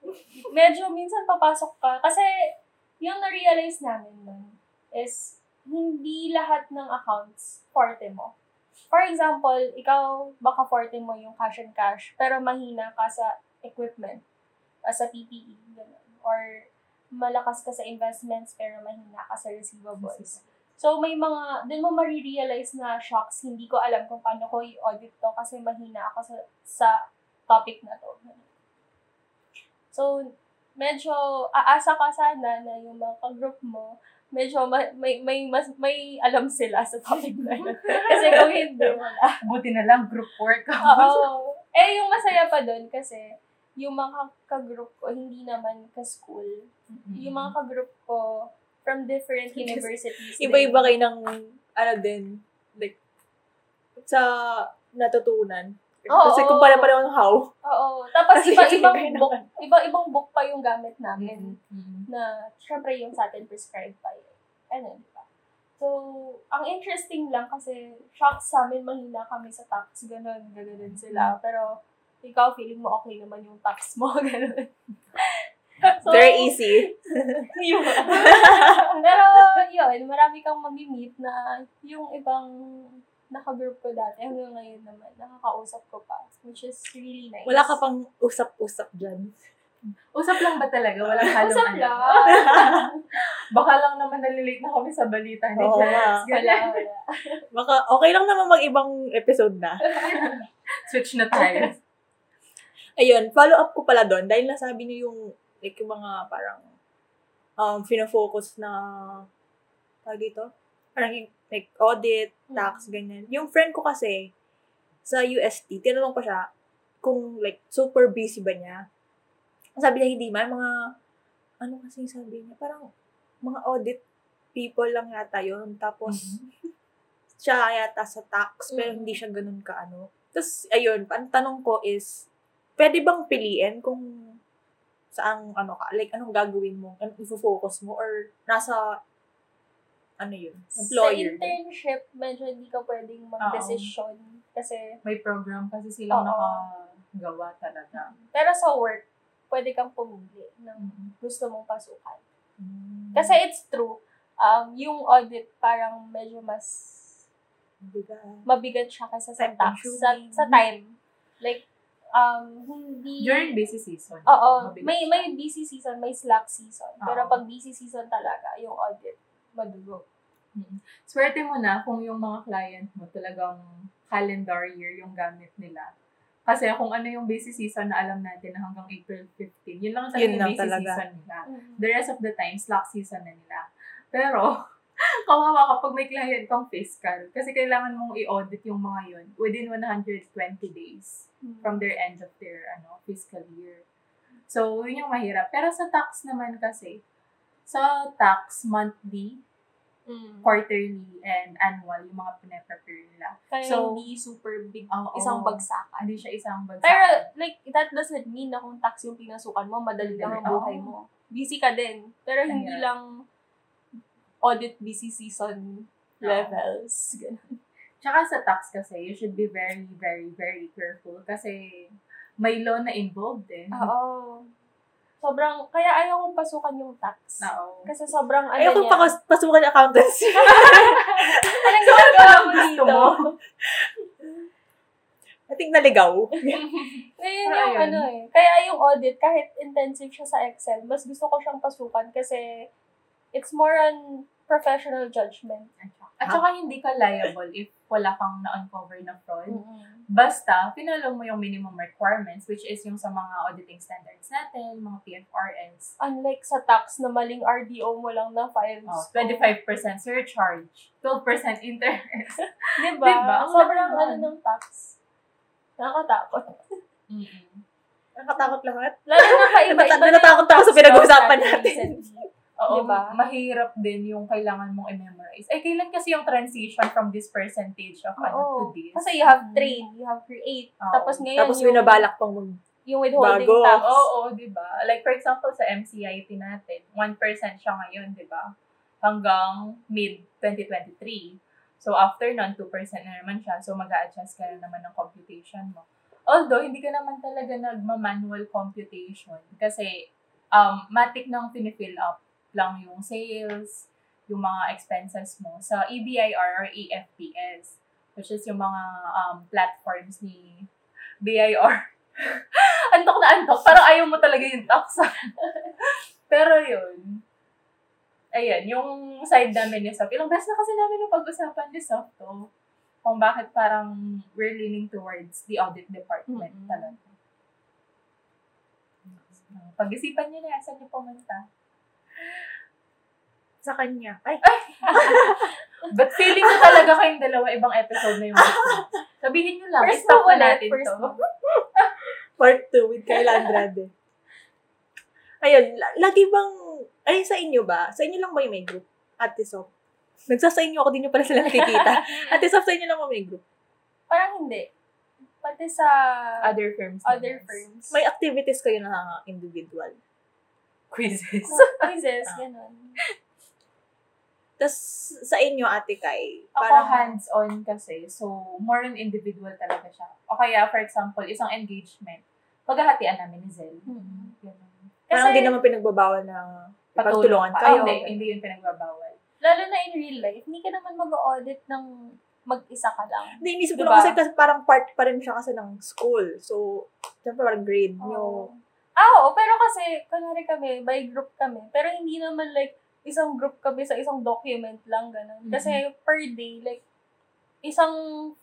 Medyo minsan papasok ka. Kasi, yung na-realize namin nun is, hindi lahat ng accounts forte mo. For example, ikaw, baka forte mo yung cash and cash, pero mahina ka sa equipment, uh, sa PPE, ganun. Or, malakas ka sa investments, pero mahina ka sa receivables. So, may mga, dun mo marirealize na, shocks, hindi ko alam kung paano ko i-audit to kasi mahina ako sa, sa topic na to. So, medyo aasa ka sana na yung mga ka-group mo, medyo ma- may, may, mas, may alam sila sa topic na yun. kasi kung hindi, wala. Buti na lang, group work. Oo. Eh, yung masaya pa doon kasi, yung mga ka-group ko, hindi naman ka-school. Yung mga ka-group ko, from different universities. Iba-iba kayo ng, ano din, like, sa natutunan. Oo, Kasi kung pala pala ng how. Oo. Tapos Kasi iba-ibang iba-iba book, naman. iba-ibang book pa yung gamit namin. Mm-hmm. na syempre yung sa atin prescribed pa yun. Ano, di ba? So, ang interesting lang kasi shocks sa amin, mahina kami sa tax, ganun, ganun sila. Pero, ikaw, feeling mo okay naman yung tax mo, ganun. So, Very easy. yun. Pero, yun, marami kang mamimit na yung ibang naka-group ko dati, hanggang ngayon naman, nakakausap ko pa, which is really nice. Wala ka pang usap-usap dyan. Usap lang ba talaga? Walang halong Usap lang. Baka lang naman nalilate na kami sa balita ni Oo Jess. Wala, wala. Baka okay lang naman mag-ibang episode na. Switch na tayo. Ayun, follow up ko pala doon dahil nasabi niyo yung, like, yung mga parang, um, fino-focus na, tawag dito? Parang yung, like, audit, tax, ganyan. Yung friend ko kasi, sa UST, tinanong ko siya kung, like, super busy ba niya. Sabi niya, hindi man, mga, ano kasi sabi niya, parang, mga audit people lang yata yun. Tapos, siya yata sa tax, pero Mhm. hindi siya ganun ka ano. Tapos, ayun, ang tanong ko is, pwede bang piliin kung saang ano ka, like anong gagawin mo, anong ifo-focus mo, or nasa, ano yun, Sa employer. internship, medyo hindi ka pwedeng mag-desisyon. Kasi, May program kasi silang Oo. nakagawa talaga. pero sa work, pwede kang pumili ng Mm. gusto mong pasukan. Mm. Kasi it's true, um, yung audit parang medyo mas Bigat. mabigat siya kasi sa tax. Sa, sa time. Like, um, hindi... During busy season. Oo, may siya. may busy season, may slack season. Pero Oo. pag busy season talaga, yung audit, madugo. Mm. Swerte mo na kung yung mga client mo talagang calendar year yung gamit nila. Kasi kung ano yung busy season na alam natin na hanggang April 15, yun lang talaga Yun yung lang busy talaga. season nila. The rest of the time, slack season na nila. Pero, kawawa kapag may client kang fiscal. Kasi kailangan mong i-audit yung mga yun within 120 days from their end of their ano fiscal year. So, yun yung mahirap. Pero sa tax naman kasi, sa tax, monthly, Mm. quarterly, and annual, yung mga pinaprepare nila. Kaya So, hindi super big, Oo. isang bagsakan. Hindi siya isang bagsakan. Pero, like, that doesn't mean na kung tax yung pinasukan mo, madali lang ang buhay mo. Busy ka din. Pero hindi Kaya- lang audit busy season Oo. levels. Ganun. Tsaka sa tax kasi, you should be very, very, very careful kasi may law na involved eh. Oo. Sobrang, kaya ayaw kong pasukan yung tax. Oo. Kasi sobrang ano Ayaw ko niya. pa pasukan yung accountancy. Anong ginagawa mo Gusto dito? mo? I think naligaw. Ngayon Pero yung ayun. ano eh. Kaya yung audit, kahit intensive siya sa Excel, mas gusto ko siyang pasukan kasi it's more on professional judgment. At saka hindi ka liable if wala kang na-uncover na fraud. Mm-mm. Basta, pinalo mo yung minimum requirements, which is yung sa mga auditing standards natin, mga PFRS. Unlike sa tax na maling RDO mo lang na files. Oh, 25% surcharge, 12% interest. Diba? Diba? Ang Sobrang ano ng tax. Nakakatakot. Mm-mm. Nakatakot lahat. Lalo na kaiba-iba Nata- na natatakot ako sa pinag-uusapan natin. Oo, Diba? mahirap din yung kailangan mong i-memorize. Eh, kailan kasi yung transition from this percentage of ano to this? Kasi you have train, you have create. Oo. Tapos ngayon Tapos yung, binabalak pang mag... yung withholding bago. tax. Oo, di ba? Like, for example, sa MCIT natin, 1% siya ngayon, di ba? Hanggang mid-2023. So, after nun, 2% na naman siya. So, mag adjust ka na naman ng computation mo. Although, hindi ka naman talaga nagma-manual computation kasi um, matic nang finifill up lang yung sales, yung mga expenses mo sa E EBIR or EFPS, which is yung mga um, platforms ni BIR. antok na antok. Parang ayaw mo talaga yung tax. Pero yun. Ayan, yung side namin ni Soft. Ilang beses na kasi namin yung pag-usapan ni Soft to. Kung bakit parang we're leaning towards the audit department Mm-mm. talaga. Pag-isipan nyo na, saan nyo pumunta? Sa kanya. Ay, But feeling ko talaga kayong dalawa ibang episode na yung. Sabihin nyo lang, First stop na natin first to. part 2 with Kayla Andrade. Ayun, la- lagi bang, ay sa inyo ba? Sa inyo lang ba yung may group? Ate Sof. Nagsa sa inyo ako, di nyo pala sila nakikita. Ate Sof, sa inyo lang ba may group? Parang hindi. Pati sa Other firms. other firms. May activities kayo na individual. Quizzes. quizzes, Ah. ganun. Tapos, sa inyo, Ate Kai, Ako parang, hands-on kasi, so more on individual talaga siya. O kaya, for example, isang engagement, paghahatian namin ni Zel. Mhm. Ganun. parang Kasi- hindi naman pinagbabawal na pagtulungan pa. kayo. Ah, hindi, hindi yun pinagbabawal. Lalo na in real life, hindi ka naman mag-audit ng mag-isa ka lang. Hindi, inisip ko Diba? lang kasi, kasi parang part pa rin siya kasi ng school. So, syempre parang grade nyo. Ah, oo. Pero kasi, kunwari kami, by group kami. Pero hindi naman like, isang group kami sa isang document lang, ganun. Mhm. Kasi per day, like, isang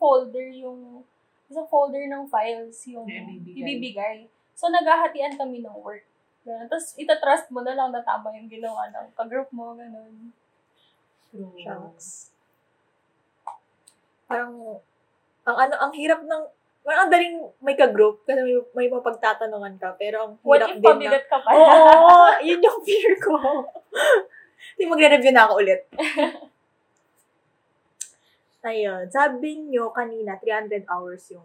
folder yung, isang folder ng files yung Yung ibibigay. ibibigay. So, naghahatian kami ng work. Ganun. Tapos, itatrust mo na lang na tama yung ginawa ng kagroup mo, ganun. True. Shucks. Parang, ang ano, ang hirap ng, parang ang daling may ka-group kasi may, may mapagtatanungan ka, pero ang What hirap if din na, pabigat ka pa? Oo, yun yung fear ko. Hindi, magre-review na ako ulit. Ayun, sabi nyo kanina, 300 hours yung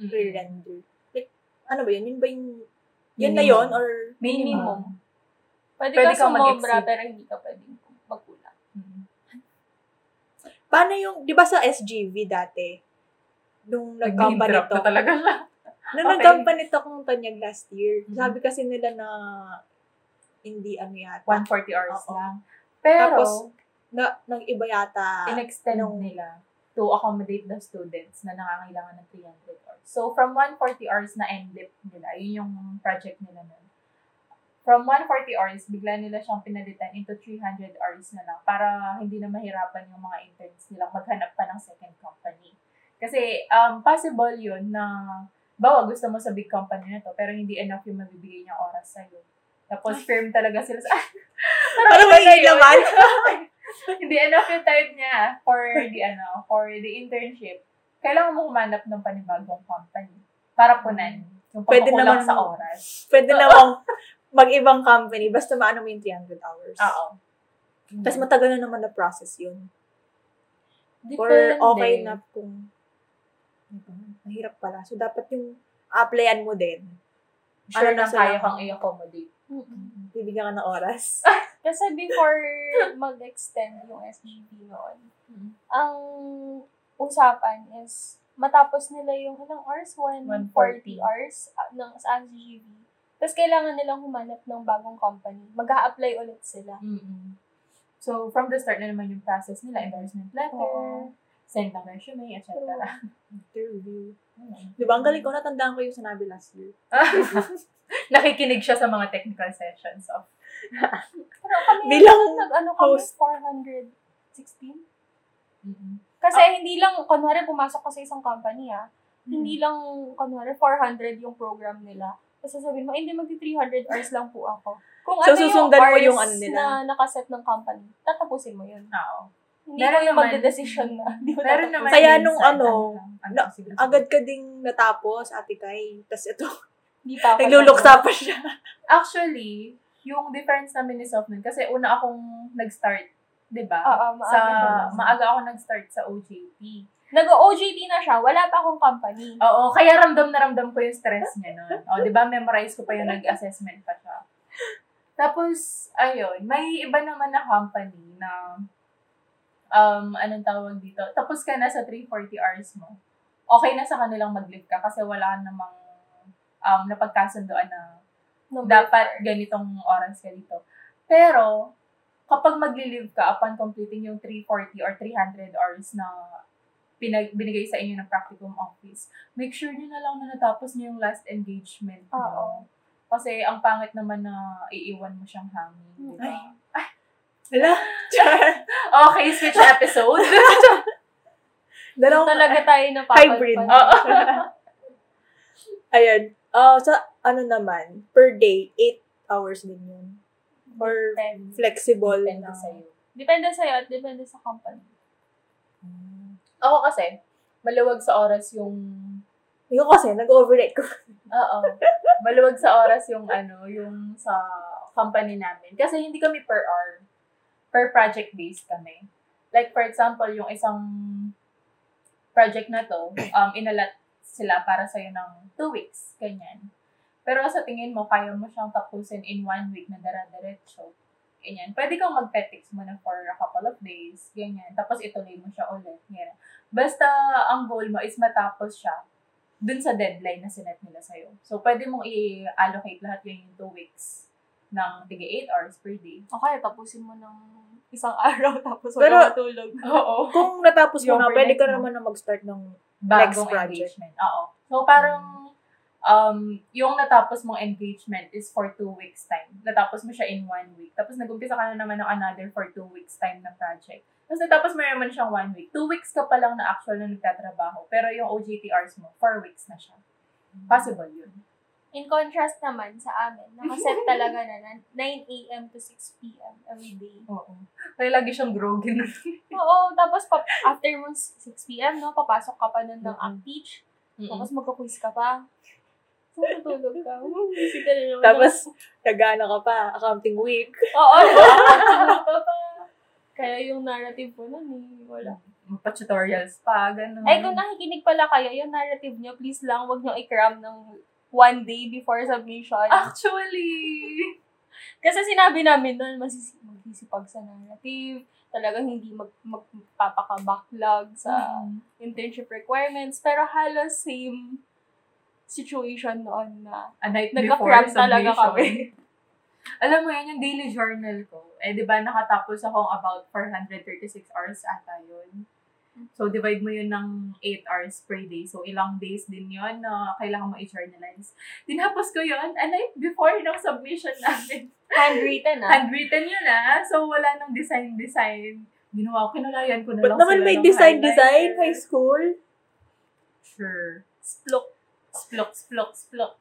Mm-mm. pre-render. Like, ano ba yun? Yun ba yung, yun na Minimum. yun? Or, Minimum. Pwede, Pwede ka kang sumobra, pero hindi ka pwedeng magkulang. Mm. paano yung, di ba sa SGV dati, nung nag-company to, na talaga siya. nung Okay. nag-company to nung Tanyag last year, Mhm. sabi kasi nila na, hindi ano yata. 140 hours Oo. lang. Pero, Tapos, na, nang iba yata, in-extend nung- nila to accommodate the students na nangangailangan ng 300 hours. So, from 140 hours na end-lip nila, yun yung project nila nun. From 140 hours, bigla nila siyang pinalitan into 300 hours na lang para hindi na mahirapan yung mga interns nilang maghanap pa ng second company. Kasi, um, possible yun na, bawa gusto mo sa big company na to, pero hindi enough yung mabibigay niyang oras sa'yo. Tapos, firm talaga sila sa, Parang iba may naman. hindi enough yung time niya for the ano, for the internship. Kailangan mo humanap ng panibagong company para punan yung Pwede naman- sa oras. Pwede namang mag-ibang company, basta maano mo yung 300 hours. Oo. Tapos matagal na naman na process yun. Or Depende. okay na kung, diba, mahirap pala. So, dapat yung applyan mo din. sure ano na kaya kang i-accommodate. Mm-mm. Bibigyan ka ng oras. Kasi before mag-extend yung SGB noon, Mm. ang usapan is matapos nila yung ilang hours? 140 140. hours ah, ng, sa SGB. Tapos kailangan nilang humanap ng bagong company. mag apply ulit sila. Mm-mm. So, from the start na naman yung process nila, endorsement letter, Oo. Send ng resume, etc. Interview. Mm. Di ba? Ang galing ko, natandaan ko yung sinabi last year. Nakikinig siya sa mga technical sessions of Pero kami, Bilang nag, ano kami, host. 416? Mm-mm. Kasi hindi lang, kunwari pumasok ka sa isang company ah, hindi lang, kunwari 400 yung program nila. Tapos sasabihin mo, "Eh, hindi magti 300 hours lang po ako. Kung So, ano yung susundan mo hours yung ano nila? na nakaset ng company, tatapusin mo yun. Oo. Hindi Meron mo yung magde-decision na. Meron naman Kaya nung ano, ano. Agad ka ding natapos, ate Kai. Tapos ito, Hindi pa ako. nagluluksa pa siya. Actually, yung difference namin ni Softman, kasi una akong nag-start, di ba? Oo, maaga sa, siya. maaga ako nag-start sa OJT. Nag-OJT na siya, wala pa akong company. Oo, kaya ramdam na ramdam ko yung stress niya nun. O, di ba, memorize ko pa yung nag-assessment pa siya. Tapos, ayun, may iba naman na company na, um, anong tawag dito, tapos ka na sa 340 hours mo. Okay na sa kanilang mag-leave ka kasi wala namang um, napagkasundoan na Number dapat ganitong oras ka dito. Pero, kapag magli-leave ka upon completing yung 340 or 300 hours na pinag binigay sa inyo ng practicum office, make sure nyo na lang na natapos nyo yung last engagement nyo. Oo. Kasi ang pangit naman na iiwan mo siyang hangin. di ba? Ay. Hala. Okay, switch episode. Dalawang Talaga tayo na hybrid. Oo. Ayan. Uh, sa ano naman, per day, 8 hours din yun. Or Depende. flexible Depende na. sa'yo. Depende sa'yo at depende sa company. Ako kasi, maluwag sa oras yung Yung kasi, nag-overnight ko. Oo. Maluwag sa oras yung ano, yung sa company namin. Kasi hindi kami per hour. Per project based kami. Like for example, yung isang project na to, um, inalat sila para sa'yo ng two weeks. Ganyan. Pero sa tingin mo, kaya mo siyang tapusin in one week na dara-diretso. Ganyan. Pwede kang mag-petix muna for a couple of days. Ganyan. Tapos ituloy mo siya ulit. Ganyan. Basta ang goal mo is matapos siya dun sa deadline na sinet nila sa'yo. So, pwede mong i-allocate lahat yun yung two weeks ng tiga 8 hours per day. Okay, tapusin mo ng isang araw tapos wala Pero- matulog. Oo. Kung natapos mo na, pwede ka mo. naman na mag-start ng Bagong Next project. engagement. Oo. So, parang um, yung natapos mong engagement is for two weeks time. Natapos mo siya in one week. Tapos nag-umpisa ka na naman ng another for two weeks time na project. Tapos natapos mo naman siyang one week. Two weeks ka pa lang na actual na nagtatrabaho. Pero yung OJT hours mo, four weeks na siya. Possible yun. In contrast naman sa amin, nakaset talaga na na 9 a.m. to 6 p.m. every day. Oo. Kaya lagi siyang groggy nun. Oo, tapos pa, after mo 6 p.m., no, papasok ka pa nun ng Mm-mm. act-teach, Mm-mm. tapos magka-quiz ka pa. So, matulog ka. Ka na naman. Tapos, nagana ka pa, accounting week. Oo, ka pa. Kaya yung narrative ko nun, eh, wala. Magpa-tutorials pa, gano'n. Ay, kung nakikinig pala kayo, yung narrative nyo, please lang, wag nyo i-cram ng one day before submission. Actually, Kasi sinabi namin masisi- magsisipag sa narrative, talagang hindi mag, magpapaka-backlog sa Mm. internship requirements, pero halos same situation noon na a night before nagka-cram talaga kami. Alam mo yan, yung daily journal ko, eh, di ba, nakatapos akong about 436 hours ata yun. So, divide mo yun ng 8 hours per day. So, ilang days din yun na kailangan mo i-journalize. Tinapos ko yun a night before ng submission namin. Handwritten ah. Handwritten yun ah. So, wala nang design-design. Ginawa ko, kinulayan ko na Ba't lang naman may design-design high school? Sure. Splok. Splok, splok, splok.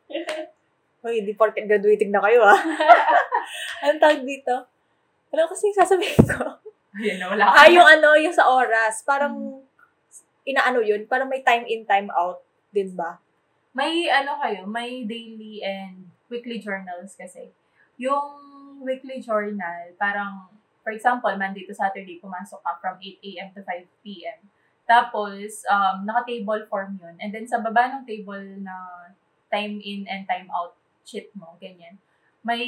Uy, hindi porket graduating na kayo ah. Anong tawag dito? Ano kasi yung sasabihin ko? Ayun na, wala Ah, yung ano, yung sa oras. Parang, inaano yun? Parang may time in, time out. Din ba? May ano kayo, may daily and weekly journals kasi. Yung weekly journal, parang, for example, Monday to Saturday, pumasok ka from 8 a.m. to 5 p.m. Tapos, um, naka-table form yun. And then, sa baba ng table na time in and time out sheet mo, ganyan, may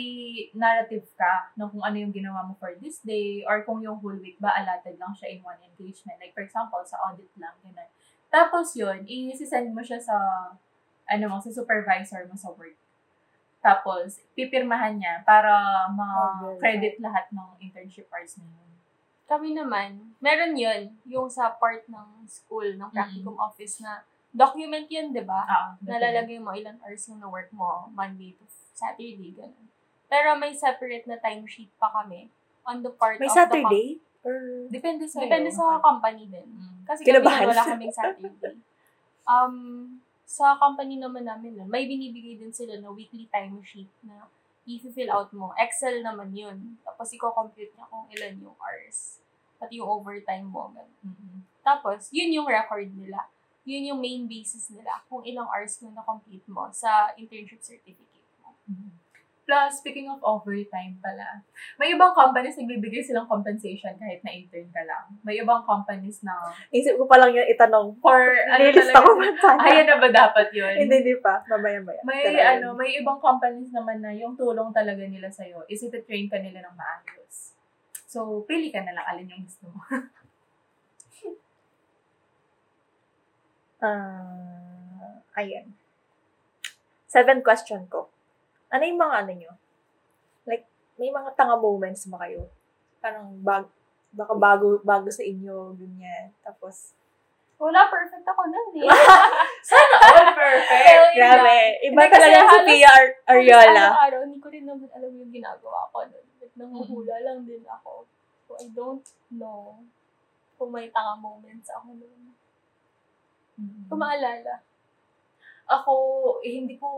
narrative ka no, kung ano yung ginawa mo for this day or kung yung whole week ba allotted lang siya in one engagement. Like, for example, sa audit lang, ganun. Tapos yun, i-send mo siya sa ano mo, sa supervisor mo sa work. Tapos, pipirmahan niya para ma-credit lahat ng internship hours na yun. Kami naman, meron yun, yung sa part ng school, ng practicum office na document yun, di ba? Ah, Nalalagay mo ilang hours yung na-work mo, Monday to Saturday, ganun. Pero may separate na timesheet pa kami on the part May of Saturday? Or... Depende the sa Depende sa company din. Mm. Kasi kami Kinabahan. nun, wala kaming Saturday. Um, sa company naman namin nun, may binibigay din sila na weekly timesheet na i-fill out mo. Excel naman yun. Tapos, i-compute niya kung ilan yung hours. Pati yung overtime mo. ganun. Mm-mm. Tapos, yun yung record nila. Yun yung main basis nila kung ilang hours yung na-complete mo sa internship certificate mo. Mhm. Plus, speaking of overtime pala, may ibang companies nagbibigay silang compensation kahit na intern ka lang. May ibang companies na Isip ko pa lang yung itanong. for ano ko talaga, man sana. ayan na ba dapat yun? Hindi, hindi pa. Mamaya-maya. May ayun. ano, may ibang companies naman na yung tulong talaga nila sa'yo is ito-train ka nila ng maayos. So, pili ka na lang alin yung gusto mo. Ah, ayan. Seven question ko. Ano yung mga ano nyo? Like, may mga tanga moments ba kayo? Parang bag, baka bago, bago sa inyo, ganyan. Tapos, Wala, perfect ako nun eh. Sana all perfect! Grabe. Iba talaga si Pia Ar- Ariola. Araw-araw, hindi ko rin naman alam yung ginagawa ko nun. Like, nanguhula lang din ako. So, I don't know kung may tanga moments ako nun. Mhm. Kung maalala. Ako, eh, hindi ko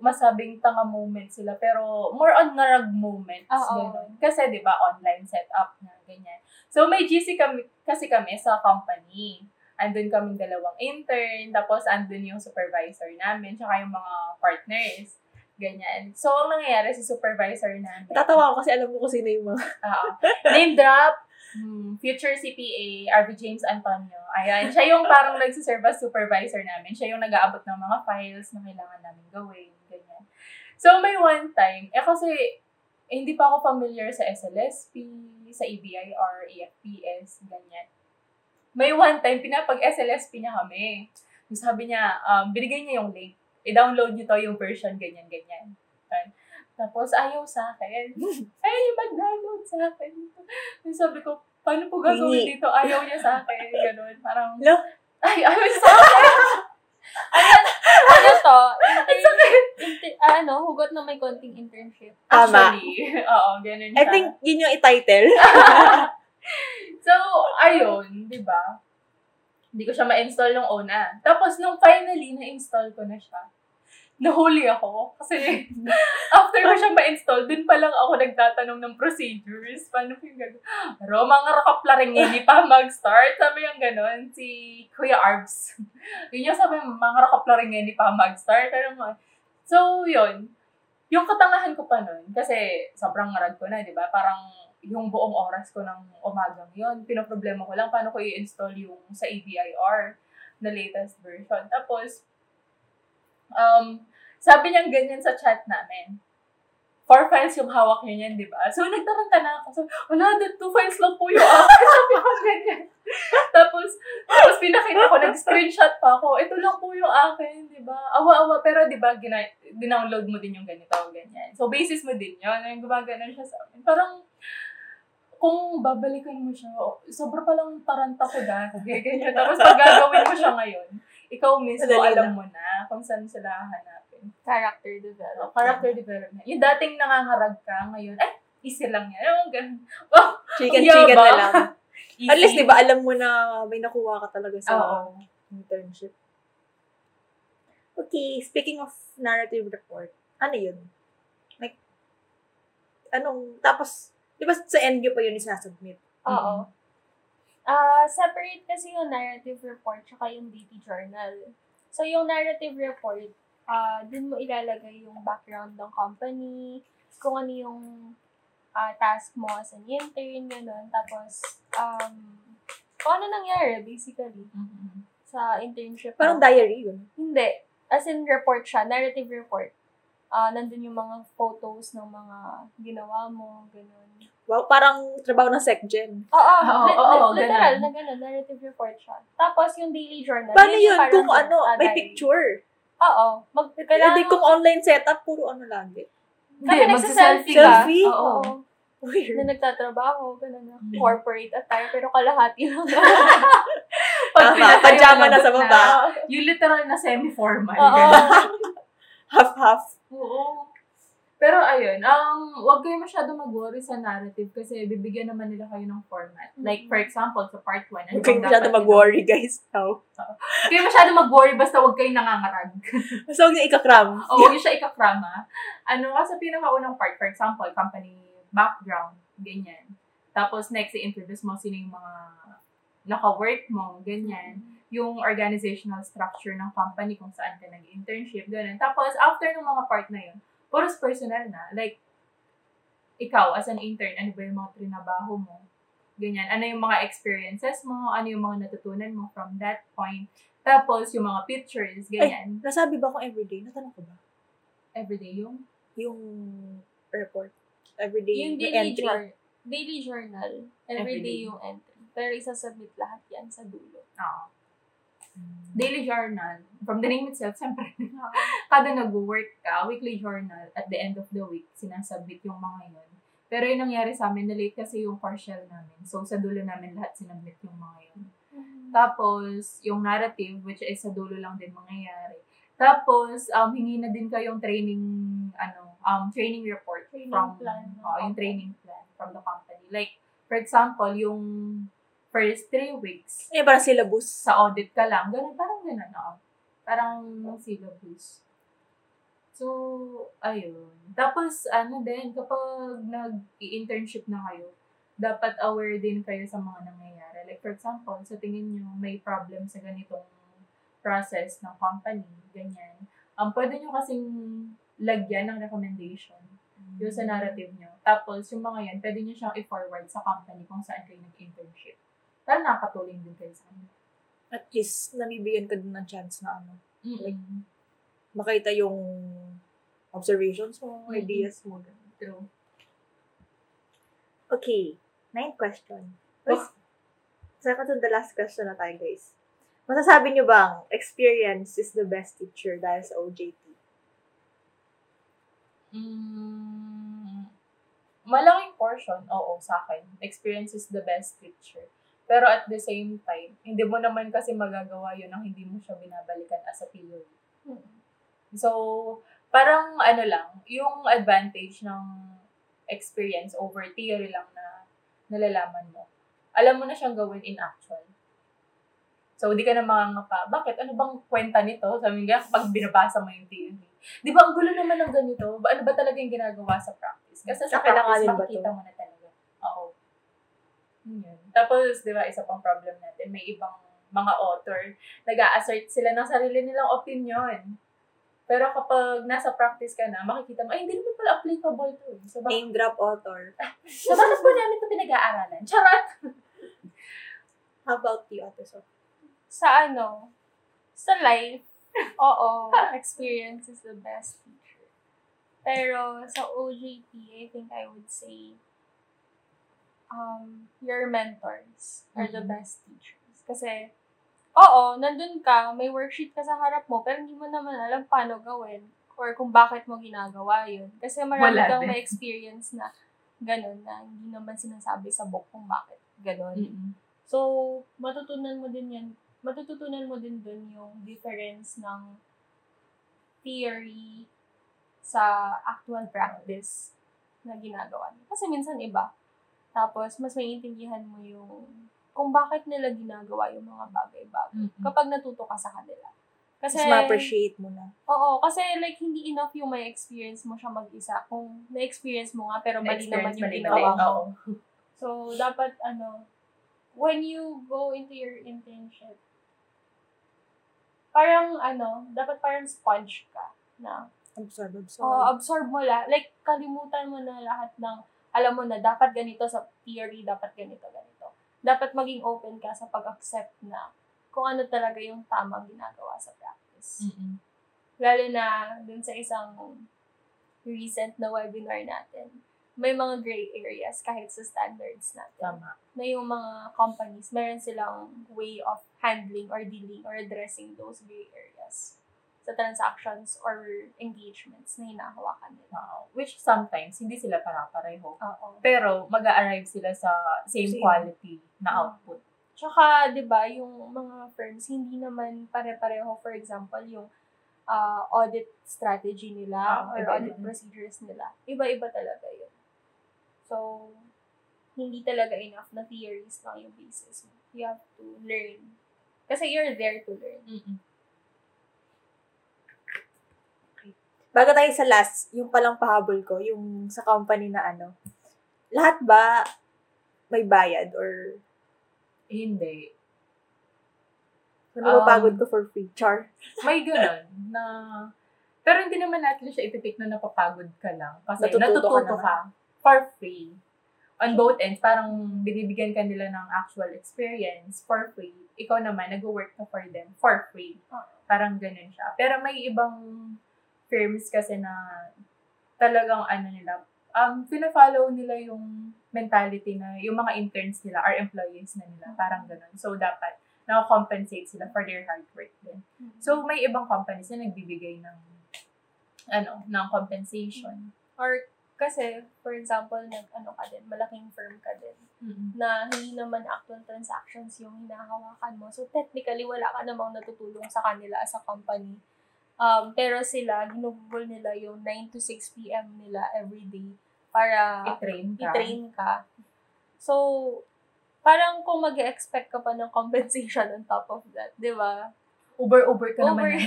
masabing tanga moment sila, pero more on ngarag moments. Oo. ganun. Kasi, di ba, online setup na, ganyan. So, may GC kami, kasi kami sa company. Andun kaming dalawang intern, tapos andun yung supervisor namin, tsaka yung mga partners. Ganyan. So, ang nangyayari si supervisor namin. Tatawa ako kasi alam mo kung sino yung mga... Oo. Name drop. Hmm, future CPA, RV James Antonio. Ayan. Siya yung parang nagsiserve as supervisor namin. Siya yung nag-aabot ng mga files na kailangan namin gawin. Ganyan. So, may one time, eh kasi, eh, hindi pa ako familiar sa SLSP, sa EBIR, EFPS, ganyan. May one time, pinapag-SLSP niya kami. Sabi niya, um, binigay niya yung link. I-download niyo to yung version, ganyan, ganyan. Ayan. Tapos, ayaw sa akin. Ay, mag-download sa akin. Yung sabi ko, paano po gagawin dito? Ayaw niya sa akin. Ganun. Parang, Lo? ay, ayaw sa akin. Ano to? Inter- inter- ah, ano, hugot na may konting internship. Tama. Actually, oo, ganun I siya. think yun yung i-title. So, ayun, di ba? Hindi ko siya ma-install nung una. Tapos, nung finally, na-install ko na siya. Nahuli ako. Kasi after ko siya ma-install, dun pa lang ako nagtatanong ng procedures. Paano ko yung gagawin? Pero mga rakaplaring hindi pa mag-start. Sabi yung ganon, si Kuya Arbs. yun yung sabi, mga rakaplaring hindi pa mag-start. Ano mo? So, yun. Yung katangahan ko pa nun, kasi sobrang ngarag ko na, di ba? Parang yung buong oras ko ng umagang yun, pinoproblema ko lang paano ko i-install yung sa ABIR na latest version. Tapos, um, sabi niya ganyan sa chat namin. Four files yung hawak niya niyan, di ba? So, nagtaranta na ako. So, wala, the two files lang po yung akin. Sabi ko ganyan. tapos, tapos pinakita ko, nag-screenshot pa ako. Ito lang po yung akin, di ba? Awa-awa, pero di ba, gina- dinownload mo din yung ganito, ganyan. So, basis mo din yun. Yung gumagana siya sa amin. Parang, kung babalikan mo siya, sobra palang taranta ko dati. Ganyan. Tapos pag gagawin mo siya ngayon, ikaw mismo Madali alam mo na kung saan sila hahanapin. Character development. Character development. Yung dating nangangarag ka, ngayon, eh, easy lang yan. Yung ganun. Wow, Chicken-chicken Yaba. na lang. easy. At least, di ba, alam mo na may nakuha ka talaga sa Oo. internship. Okay, speaking of narrative report, ano yun? Like, anong, tapos, di ba sa NGO pa yun isasubmit? Oo. Ah, separate kasi yung narrative report tsaka yung daily journal. So, yung narrative report, ah, dun mo ilalagay yung background ng company, kung ano yung ah, task mo as an intern, gano'n. Tapos, um, kung ano nangyari, basically, Mhm. sa internship Parang mo. diary yun. Hindi. As in report siya, narrative report. Ah, nandun yung mga photos ng mga ginawa mo, gano'n. Wow, parang trabaho ng SecGen. Oo, li- oo, li- literal ganun. na gano'n, narrative report siya. Tapos yung daily journal. Paano yun kung ano, ah, may picture? Oo. Mag, Kaya kailangan, di kung online setup, puro ano lagi. Hindi, Kami magsa-selfie nagsa-selfie ka. Selfie? Oo. Oo. Na Weird. nagtatrabaho, gano'n na. Mm. Corporate attire, pero kalahati lang. Pag Tama, pinatayo pajama na sa baba. Yung literal na semi-formal. Oo. Half-half. Oo. Pero ayun, um, wag kayo masyado mag-worry sa narrative kasi bibigyan naman nila kayo ng format. Like, for example, sa part 1, ano Huwag kayong bang masyado mag-worry, guys. No. Huwag kayo masyado mag-worry basta wag kayong nangangarag. So, huwag niyo ikakram. o huwag siya ikakrama. Ano ka sa pinakaunang part, for example, company background, ganyan. Tapos next, i-introduce mo sino yung mga naka-work mo, ganyan. Yung organizational structure ng company kung saan ka nag-internship, ganyan. Tapos after ng mga part na yun, puros personal na. Like, ikaw as an intern, ano ba yung mga trinabaho mo? Ganyan. Ano yung mga experiences mo? Ano yung mga natutunan mo from that point? Tapos, yung mga pictures, ganyan. Nasabi ba akong everyday? Natanong ko ba? Everyday yung Yung report. Everyday yung daily, entry. jour- daily journal, everyday Everyday. yung entry. Pero isasubmit lahat yan sa dulo. Oo. Daily journal. From the name itself, siyempre, kada nag-work ka, weekly journal, at the end of the week, sinasubmit yung mga yun. Pero yung nangyari sa amin, na-late kasi yung partial namin. So, sa dulo namin lahat sinubmit yung mga yun. Tapos, yung narrative, which is sa dulo lang din mangyayari. Tapos, um, hingi na din kayong training, ano, um, training report Training from, plan. oo, yung training plan from the company. Like, for example, yung first three weeks, Eh, parang syllabus. sa audit ka lang, ganun, parang ganun, oo. Parang syllabus. So, ayun. Tapos, ano din, kapag nag-i-internship na kayo, dapat aware din kayo sa mga nangyayari. Like, for example, sa tingin nyo may problem sa ganitong process ng company, ganyan. Um, pwede nyo kasing lagyan ng recommendation yung sa narrative nyo. Tapos, yung mga yan, pwede nyo siyang i-forward sa company kung saan kayo nag-internship. Para nakakatulong din kayo sa kanila. At least, nabibigyan ka din ng chance na ano, Like, makita yung observations mo, Mhm. ideas mo. true. Okay, ninth question. First, second to the last question na tayo, guys. Masasabi niyo bang experience is the best teacher dahil sa OJT? Mm, malaking portion, oo, sa akin. Experience is the best teacher. Pero at the same time, hindi mo naman kasi magagawa yun nang hindi mo siya binabalikan as a theory. So, parang ano lang, yung advantage ng experience over theory lang na nalalaman mo. Alam mo na siyang gawin in actual. So, di ka na mangangapa. Bakit? Ano bang kwenta nito? Sabi nga, pag binabasa mo yung theory. Di ba, ang gulo naman ng ganito? Ano ba talaga yung ginagawa sa practice? Kasi sa kailangan practice, makikita mo na talaga. Yun. Tapos, di ba, isa pang problem natin, may ibang mga author, nag assert sila ng sarili nilang opinion. Pero kapag nasa practice ka na, makikita mo, ay, hindi naman pala applicable to. eh. So, bakit, Name drop author. so, bakit po namin ito pinag-aaralan? Charot! How about you, Ate So? Sa ano, sa life, oo, experience is the best teacher. Pero sa OJT, I think I would say, um, your mentors are the Mhm. best teachers. Kasi, oo, nandun ka, may worksheet ka sa harap mo, pero hindi mo naman alam paano gawin or kung bakit mo ginagawa yun. Kasi marami Wala kang din. may experience na ganun, na hindi naman sinasabi sa book kung bakit ganun. Mm-mm. So, matutunan mo din yan, matututunan mo din dun yung difference ng theory sa actual practice na ginagawa. Kasi minsan iba. Tapos, mas maiintindihan mo yung kung bakit nila ginagawa yung mga bagay-bagay. Mm-mm. Kapag natuto ka sa kanila. Kasi, Mas ma-appreciate mo na. oo, kasi like, hindi enough yung may experience mo siya mag-isa. Kung na-experience mo nga, pero mali naman yung ginawa mo. Oo. So, dapat, ano, when you go into your internship, parang, ano, dapat parang sponge ka na, Absorb, absorb. oh, absorb mo la, like, kalimutan mo na lahat ng, alam mo na, dapat ganito sa theory, dapat ganito, ganito. Dapat maging open ka sa pag-accept na kung ano talaga yung tamang ginagawa sa practice. Mm-mm. Lalo na dun sa isang recent na webinar natin, may mga gray areas kahit sa standards natin. Tama. Na yung mga companies, meron silang way of handling or dealing or addressing those gray areas sa transactions or engagements na hinahawakan nila. Oo. Which sometimes, hindi sila para-pareho. Oo. Pero, mag arrive sila sa same Same. quality na Mm. output. Tsaka, di ba, yung mga firms, hindi naman pare-pareho, for example, yung ah, audit strategy nila Ah, or iba audit din. procedures nila. Iba-iba talaga yun. So, hindi talaga enough na theories lang yung basis mo. You have to learn. Kasi you're there to learn. Mm-mm. Bago tayo sa last, yung palang pahabol ko, yung sa company na ano, lahat ba may bayad or Hindi. ano Um, ko for free? Char. May ganun na... Pero hindi naman natin siya ititik na napapagod ka lang. Kasi Natututo ka natututo, naman. ka, for free. On both ends, parang binibigyan ka nila ng actual experience for free. Ikaw naman, nag-work ka for them for free. Ah. Parang ganun siya. Pero may ibang firms kasi na talagang ano nila, um, pina-follow nila yung mentality na yung mga interns nila are employees na nila. Parang ganun. So, dapat na-compensate sila for their hard work din. So, may ibang companies na nagbibigay ng ano, ng compensation. Or, kasi, for example, nag, ano ka din, malaking firm ka din, na hindi naman actual transactions yung hinahawakan mo. So, technically, wala ka namang natutulong sa kanila as a company. Um, pero sila, ginugol nila yung 9 to 6 p.m. nila every day para I-train ka. i-train ka. So, parang kung mag expect ka pa ng compensation on top of that, di ba? Uber-uber ka Over. naman.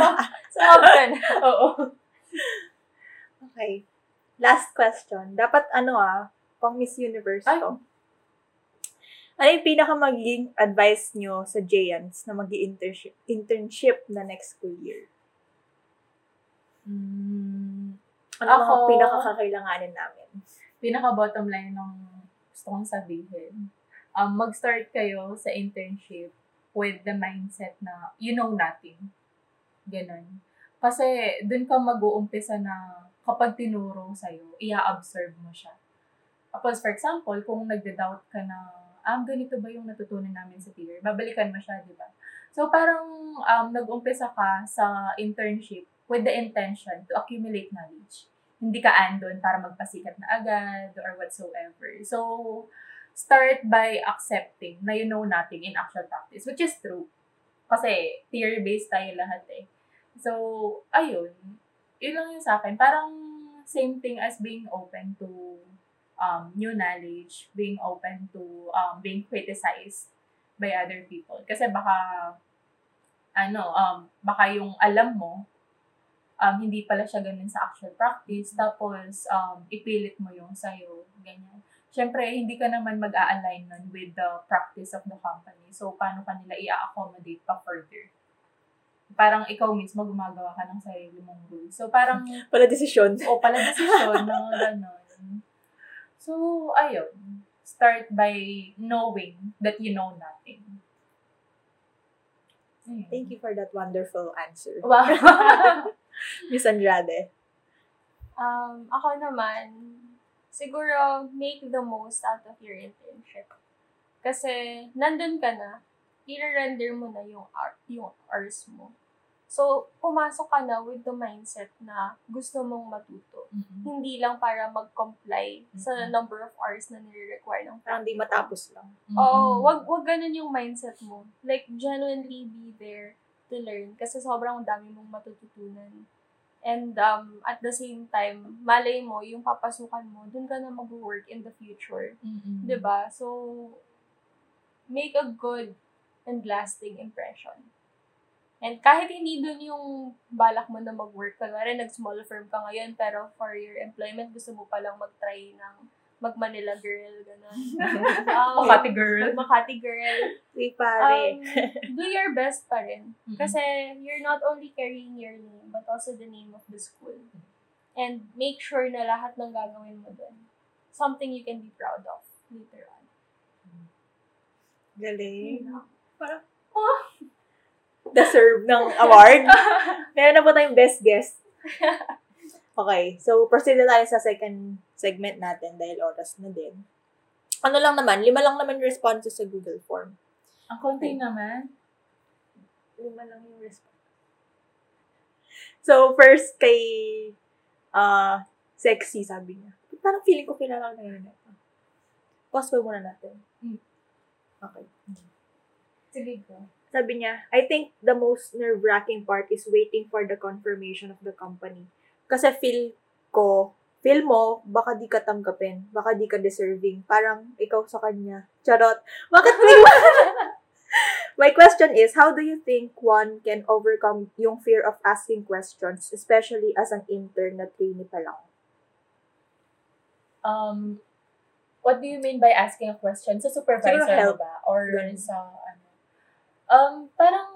Sumab ka na. Oo. Okay. Last question. Dapat ano ah, pang Miss Universe Ay. to. Ano yung pinaka magiging advice nyo sa JANs na mag internship internship na next school year? Mm, Ano Ako- mga pinakakakailanganin namin? pinaka-bottom line ng gusto kong sabihin, um, mag-start kayo sa internship with the mindset na you know nothing. Ganon. Kasi dun ka mag-uumpisa na kapag tinuro sa'yo, i-absorb mo siya. Tapos, for example, kung nagda-doubt ka na, ah, ganito ba yung natutunan namin sa theory? Babalikan mo siya, di ba? So, parang um, nag-umpisa ka sa internship with the intention to accumulate knowledge hindi ka andon para magpasikat na agad or whatsoever. So, start by accepting na you know nothing in actual practice, which is true. Kasi theory-based tayo lahat eh. So, ayun. Yun lang yung sa akin. Parang same thing as being open to um, new knowledge, being open to um, being criticized by other people. Kasi baka, ano, um, baka yung alam mo, um, hindi pala siya ganun sa actual practice, tapos um, ipilit mo yung sa'yo, ganyan. Siyempre, hindi ka naman mag-a-align nun with the practice of the company. So, paano ka nila i-accommodate pa further? Parang ikaw mismo gumagawa ka ng sarili mong rules. So, parang Wala desisyon. o pala desisyon, mga ganon. So, ayun. Start by knowing that you know nothing. Ayun. Thank you for that wonderful answer. Wow. Miss Andrade. Um, ako naman, siguro make the most out of your internship. Kasi nandun ka na, i-render mo na yung art, yung hours mo. So, pumasok ka na with the mindset na gusto mong matuto. Mhm. Hindi lang para mag-comply sa Mhm. number of hours na nire-require ng Parang di matapos lang. Oo, Mhm. wag wag ganun yung mindset mo. Like genuinely be there to learn kasi sobrang dami mong matututunan. And um at the same time, malay mo yung papasukan mo, dun ka na mag-work in the future, Mhm. 'di ba? So make a good and lasting impression. And kahit hindi dun yung balak mo na mag-work, kunwari nag-small firm ka ngayon, pero for your employment, gusto mo palang mag-try ng mag-Manila girl, gano'n. Um, Makati girl. Makati girl. Uy, pare. Um, do your best pa rin. Mhm. Kasi you're not only carrying your name, but also the name of the school. And make sure na lahat ng gagawin mo dun, something you can be proud of later on. Galing. Lang. Parang Oh. deserve ng award. Meron na po tayong best guest. Okay, so proceed na tayo sa second segment natin dahil oras na din. Ano lang naman, lima lang naman yung responses sa Google Form. Ang konti naman. Lima lang yung response. So, first kay uh, Sexy, sabi niya. Parang feeling ko kilala ko na yun. Pause pa muna natin. Hmm. Okay. Sige ko. Sabi niya, I think the most nerve-wracking part is waiting for the confirmation of the company. Kasi feel ko, feel mo, baka di ka tanggapin, baka di ka deserving. Parang ikaw sa kanya. Charot. Bakit may My question is, how do you think one can overcome yung fear of asking questions, especially as an intern na trainee pa lang? Um, what do you mean by asking a question? Sa supervisor help. ba? Or Ganun. sa ano? Um, parang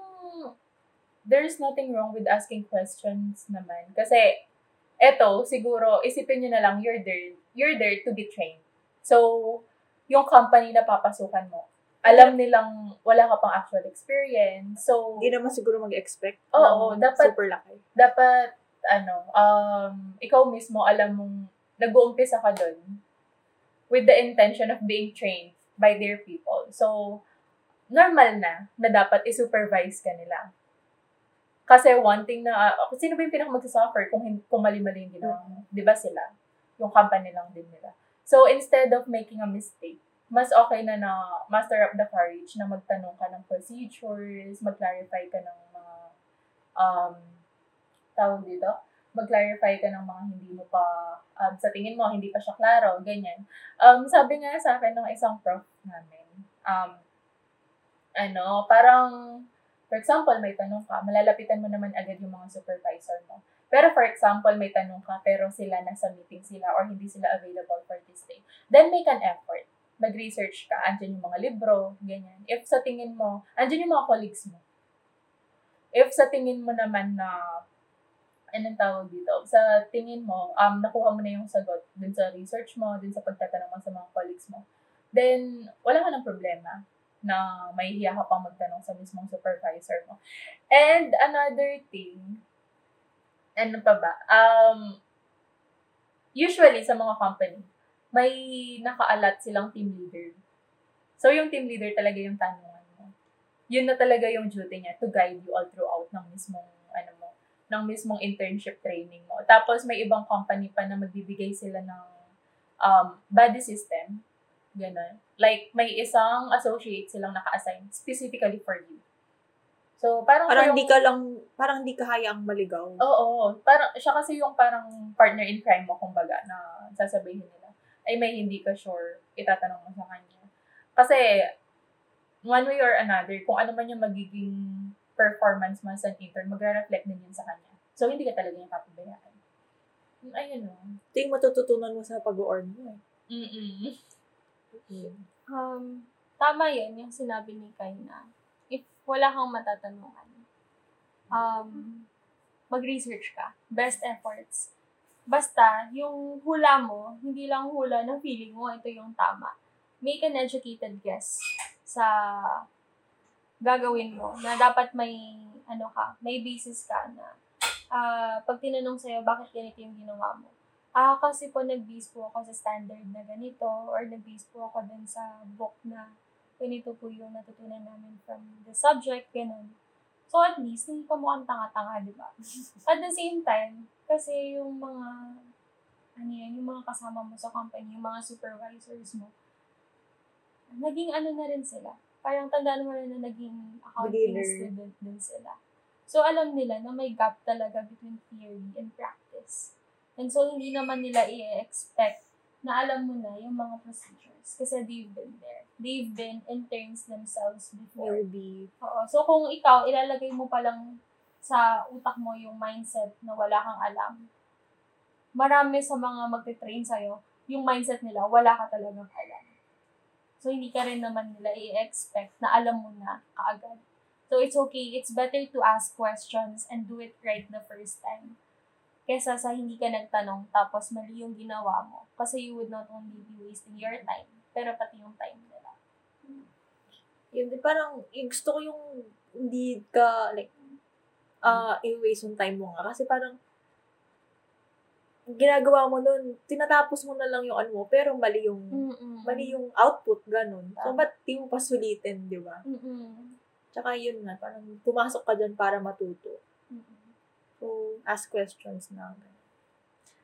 there's nothing wrong with asking questions naman. Kasi, eto, siguro, isipin nyo na lang, you're there, you're there to be trained. So, yung company na papasukan mo, alam nilang wala ka pang actual experience. So, Hindi naman siguro mag-expect Oo, dapat- super laki. dapat, ano, um, ikaw mismo alam mong nag-uumpisa ka dun with the intention of being trained by their people. So, normal na na dapat i-supervise ka nila. Kasi one thing na, uh, sino ba yung pinaka magsasuffer kung, kung mali-mali yung ginawa mo? Di ba sila? Yung company lang din nila. So, instead of making a mistake, mas okay na na master up the courage na magtanong ka ng procedures, mag-clarify ka ng mga um, tawag dito, mag-clarify ka ng mga hindi mo pa, um, sa tingin mo, hindi pa siya klaro, ganyan. Um, sabi nga sa akin ng isang prof namin, um, ano, parang, for example, may tanong ka, malalapitan mo naman agad yung mga supervisor mo. Pero for example, may tanong ka, pero sila nasa meeting sila or hindi sila available for this day. Then make an effort. Mag-research ka, andyan yung mga libro, ganyan. If sa tingin mo, andyan yung mga colleagues mo. If sa tingin mo naman na, anong tawag dito, sa tingin mo, um, nakuha mo na yung sagot dun sa research mo, dun sa pagtatanong mo sa mga colleagues mo, then wala ka ng problema na mahihiya ka pang magtanong sa mismong supervisor mo. And another thing, ano pa ba? Um, usually sa mga company, may nakaalat silang team leader. So yung team leader talaga yung tanungan mo. Yun na talaga yung duty niya to guide you all throughout ng mismong ano mo, ng mismong internship training mo. Tapos may ibang company pa na magbibigay sila ng um, body system. Ganon. Like, may isang associate silang naka-assign specifically for you. So, parang Parang hindi ka lang, parang hindi ka hayaang maligaw. Oo, parang siya kasi yung parang partner in crime mo kumbaga na sasabihin nila. Ay may hindi ka sure, itatanong mo sa kanya. Kasi one way or another, kung ano man yung magiging performance mo as an intern, magre-reflect din yun sa kanya. So, hindi ka talaga yung papabayaan. Ayun o. Ito yung matututunan mo sa pag-earn mo eh. Mm-mm. Um, tama yun, yung sinabi ni Kai na if wala kang matatanungan, um, mag-research ka. Best efforts. Basta, yung hula mo, hindi lang hula na feeling mo ito yung tama. Make an educated guess sa gagawin mo na dapat may ano ka, may basis ka na ah pag tinanong sa'yo, bakit ganito yung ginawa mo? Ah, kasi po nag-base po ako sa standard na ganito or nag-base po ako dun sa book na ganito po yung natutunan namin from the subject, ganun. So at least, hindi ka mukhang tanga-tanga, di ba? At the same time, kasi yung mga, ano yan, yung mga kasama mo sa company, yung mga supervisors mo, naging ano na rin sila. Parang tandaan mo rin na naging accounting Beginner. student din sila. So, alam nila na may gap talaga between theory and practice. And so, hindi naman nila i-expect na alam mo na yung mga procedures kasi they've been there. They've been interns themselves before. Newbie. Oo. So, kung ikaw, ilalagay mo pa lang sa utak mo yung mindset na wala kang alam, marami sa mga magte-train sa'yo, yung mindset nila, wala ka talagang alam. So, hindi ka rin naman nila i-expect na alam mo na kaagad. So, it's okay. It's better to ask questions and do it right the first time. Kesa sa hindi ka nagtanong tapos mali yung ginawa mo. Kasi you would not only be wasting your time, pero pati yung time nila. Yun, di parang, yung gusto ko yung hindi ka, like, ah i-waste yung time mo nga. Kasi parang, ginagawa mo nun, tinatapos mo na lang yung ano mo, pero mali yung, Mm-mm. mali yung output, ganun. So, ba't di mo pa sulitin, di ba? Mm-mm. Tsaka yun nga, parang pumasok ka dyan para matuto. Mm-mm. So, ask questions na.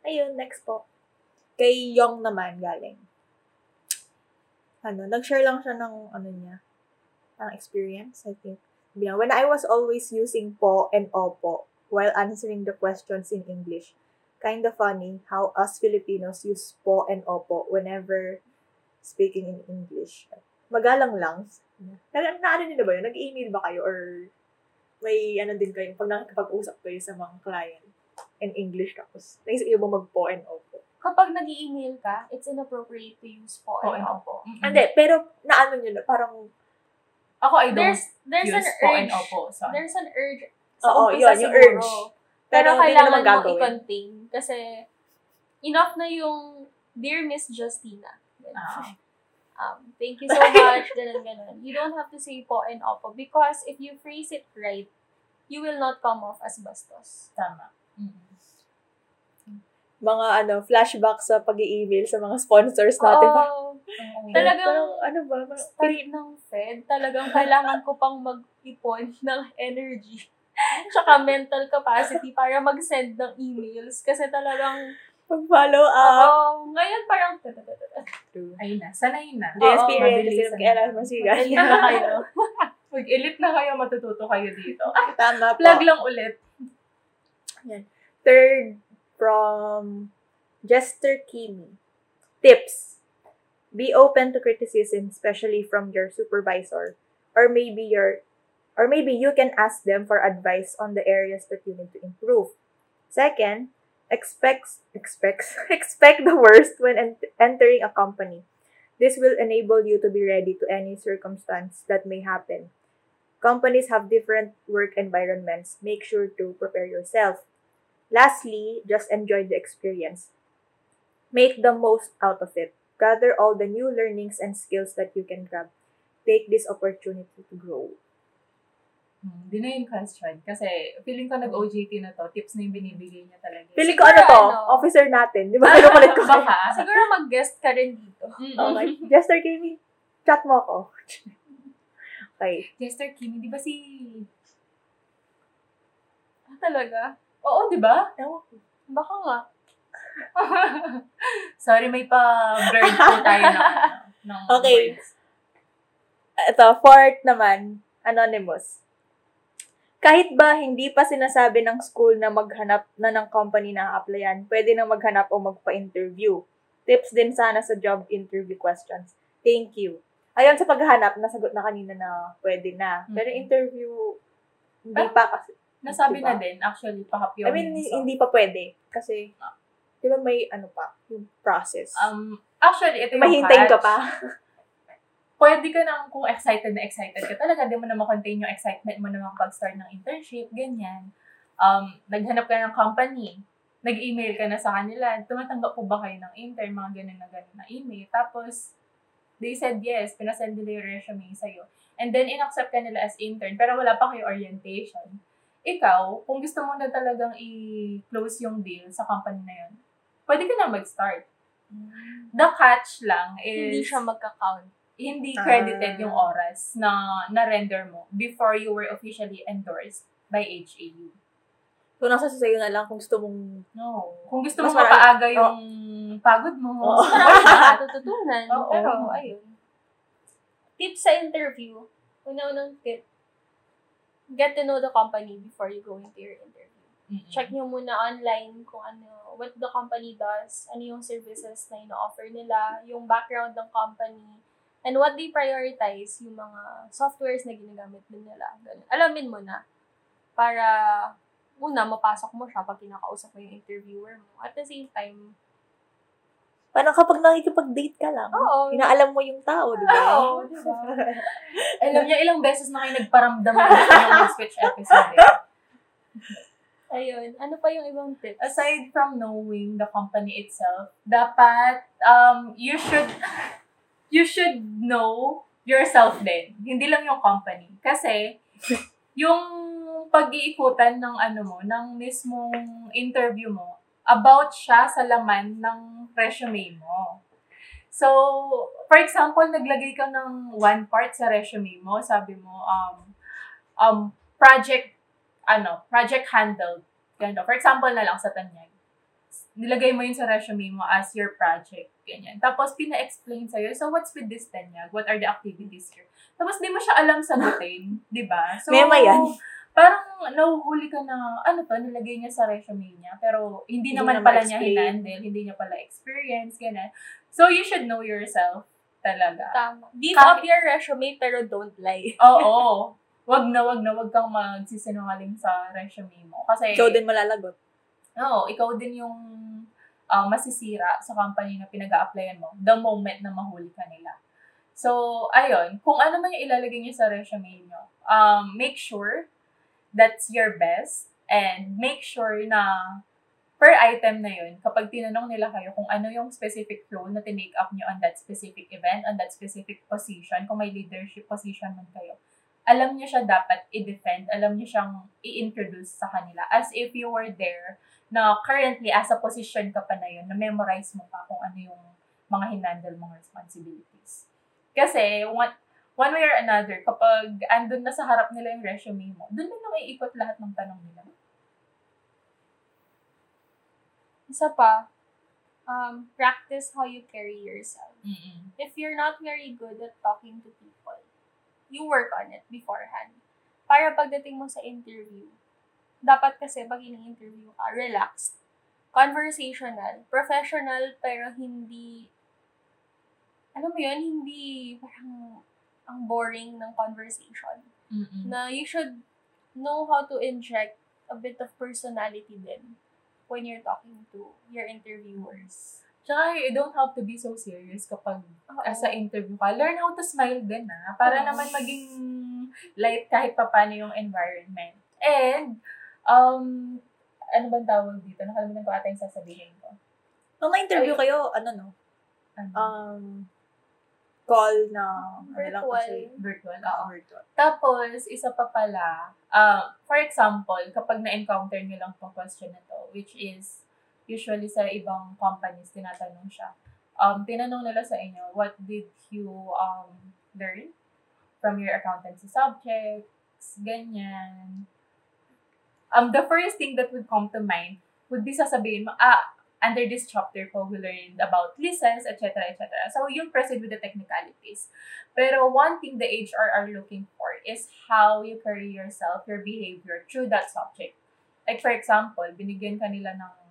Ayun, next po. Kay Young naman, galing. Ano, nag-share lang siya ng, ano niya, ng experience, I think. When I was always using po and opo while answering the questions in English, kind of funny how us Filipinos use po and opo whenever speaking in English. Magalang lang. Na, na ano nila ba yun? Nag-email ba kayo or may ano din kayo pag nakikipag-usap kayo sa mga client in English tapos naisip niyo ba mag po and opo? Kapag nag email ka, it's inappropriate to use po Po and opo. Hindi, pero naano nyo na, parang, Ako, I don't There's there's use an po urge. and opo. So, There's an urge. Oo, umpisa yun, yung siguro. urge. Pero, Pero kailangan mo gagawin. i-contain. Kasi enough na yung Dear Miss Justina. ah, Um, thank you so much, ganun, ganun. You don't have to say po and opo because if you phrase it right, you will not come off as bastos. tama. Mm-mm. mga ano, flashback sa pag email sa mga sponsors natin. Oo. Oo. Talagang- parang, ano ba? Parang, Start ng Fed, talagang kailangan ko pang mag-ipon ng energy. Tsaka mental capacity para mag-send ng emails. Kasi talagang, pag-follow up. oo, ngayon parang, True. Ayun na, sanay na. The Oo, experience mabilis kasi na. mag-aral mo si Maganda na kayo. Mag-elite na kayo, matututo kayo dito. Ah, Tama po. plug lang ulit. Third, from Jester Kimi. Tips. Be open to criticism, especially from your supervisor. Or maybe your or maybe you can ask them for advice on the areas that you need to improve. Second, expect expect expect the worst when ent- entering a company. This will enable you to be ready to any circumstance that may happen. Companies have different work environments. Make sure to prepare yourself. Lastly, just enjoy the experience. Make the most out of it. Gather all the new learnings and skills that you can grab. Take this opportunity to grow. Hmm, Di na yung question. Kasi feeling ko nag-OJT na to. Tips na yung binibigay niya talaga. Pili ko ano to, ano? officer natin. Di ba? Kinukulit ko kayo. Baka. siguro mag-guest ka rin dito. Okay. Jester Kimi, chat mo ako. okay. Jester Kimi, di ba si... Ah, Talaga? Oo, di ba? Ewan ko. Baka nga. Sorry, may pa-blurred po tayo ng, ano, ng Okay. words. Ito, fourth naman, anonymous. Kahit ba hindi pa sinasabi ng school na maghanap na ng company na applyan, pwede na maghanap o magpa-interview. Tips din sana sa job interview questions. Thank you. Ayun, sa paghahanap, nasagot na kanina na pwede na. Pero interview, hindi Ah. pa kasi. Nasabi Diba? na din, actually, pahapyo. I mean, hindi pa pwede. Kasi, di ba may ano pa, yung process. Um, actually, ito yung Mahintayin ka pa. Pwede ka nang, kung excited na excited ka talaga, di mo na makontain yung excitement mo na pag-start ng internship, ganyan. Um, naghanap ka ng company, nag-email ka na sa kanila, tumatanggap po ba kayo ng intern, mga ganun na ganun na email. Tapos, they said yes, pinasend nila yung resume sa'yo. And then, inaccept ka nila as intern, pero wala pa kayo orientation. Ikaw, kung gusto mo na talagang i-close yung deal sa company na yun, pwede ka na mag-start. The catch lang is, Hindi siya magka-count. Hindi Ah. credited yung oras na na-render mo before you were officially endorsed by HAU. So, nasa sa'yo na lang kung gusto mong... No. Kung gusto Mas mo marami- mapaaga yung pagod mo, Oo. Mas marami matututunan. Oo. Pero, ayun. Tips sa interview. Una-unang tip. Get to know the company before you go into your interview. Mm-mm. Check nyo muna online kung ano, what the company does, ano yung services na ino-offer nila, yung background ng company, and what they prioritize, yung mga softwares na ginagamit din nila. Ganun. Alamin mo na. Para, una, mapasok mo siya pag kinakausap mo yung interviewer mo. At the same time, Parang kapag nakikipag-date ka lang, oo, inaalam mo yung tao, di ba? Oo, di ba? Alam niya, ilang beses na kayo nagparamdam na nyo mag-switch episode. eh. Ayun. Ano pa yung ibang tips? Aside from knowing the company itself, dapat um, you should you should know yourself din. Hindi lang yung company. Kasi, yung pag-iikutan ng ano mo, ng mismong interview mo, about siya sa laman ng resume mo. So, for example, naglagay ka ng one part sa resume mo, sabi mo, um, um, project, ano, project handled. Ganito. For example na lang sa Tanyag. Nilagay mo yun sa resume mo as your project. Ganyan. Tapos, pina-explain sa'yo, so what's with this Tanyag? What are the activities here? Tapos, di mo siya alam sagutin. di ba? So, Mema yan. parang nahuhuli ka na, ano to, nilagay niya sa resume niya. Pero, hindi, Hindi naman na pala niya hinandle. Hindi niya pala experience. Ganyan. So, you should know yourself talaga. Tama. Beef Kahit- up your resume pero don't lie. Oo. Wag na, wag na, wag kang magsisinungaling sa resume mo. Kasi, Ikaw din malalagot. Oo, ikaw din yung uh, masisira sa company na pinag applyan mo the moment na mahuli ka nila. So, ayun, kung ano man yung ilalagay niyo sa resume niyo, um, make sure that's your best and make sure na per item na yun, kapag tinanong nila kayo kung ano yung specific role na tinake up nyo on that specific event, on that specific position, kung may leadership position man kayo, alam niyo siya dapat i-defend, alam niyo siyang i-introduce sa kanila as if you were there na currently as a position ka pa na yun, na-memorize mo pa kung ano yung mga hinandle mong responsibilities. Kasi, one, one way or another, kapag andun na sa harap nila yung resume mo, dun na naiikot lahat ng tanong nila. Isa pa, um, practice how you carry yourself. Mm-mm. If you're not very good at talking to people, you work on it beforehand. Para pagdating mo sa interview, dapat kasi pag ini-interview ka, relaxed, conversational, professional, pero hindi, alam mo yun, hindi parang ang boring ng conversation. Mm-mm. Na you should know how to inject a bit of personality din when you're talking to your interviewers. Tsaka, you don't have to be so serious kapag Oo. as sa interview ka. Learn how to smile din, ah. Para Oo. naman maging light kahit pa paano yung environment. And, um, ano bang tawag dito? Nakalimutan ko ata yung sasabihin ko. Nung na-interview kayo, ano no? Ano? Um, call na, ano Virtual. kasi. virtual. Oo, Oo. virtual. Tapos, isa pa pala, um, for example, kapag na-encounter nyo lang tong question na to, which is, usually sa ibang companies, tinatanong siya, um, tinanong nila sa inyo, what did you um, learn from your accountancy subjects, ganyan. Um, the first thing that would come to mind would be sasabihin mo, ah, under this chapter po, we learned about license, etc., etc. So, yung proceed with the technicalities. Pero one thing the HR are looking for is how you carry yourself, your behavior through that subject. Like for example, binigyan ka nila ng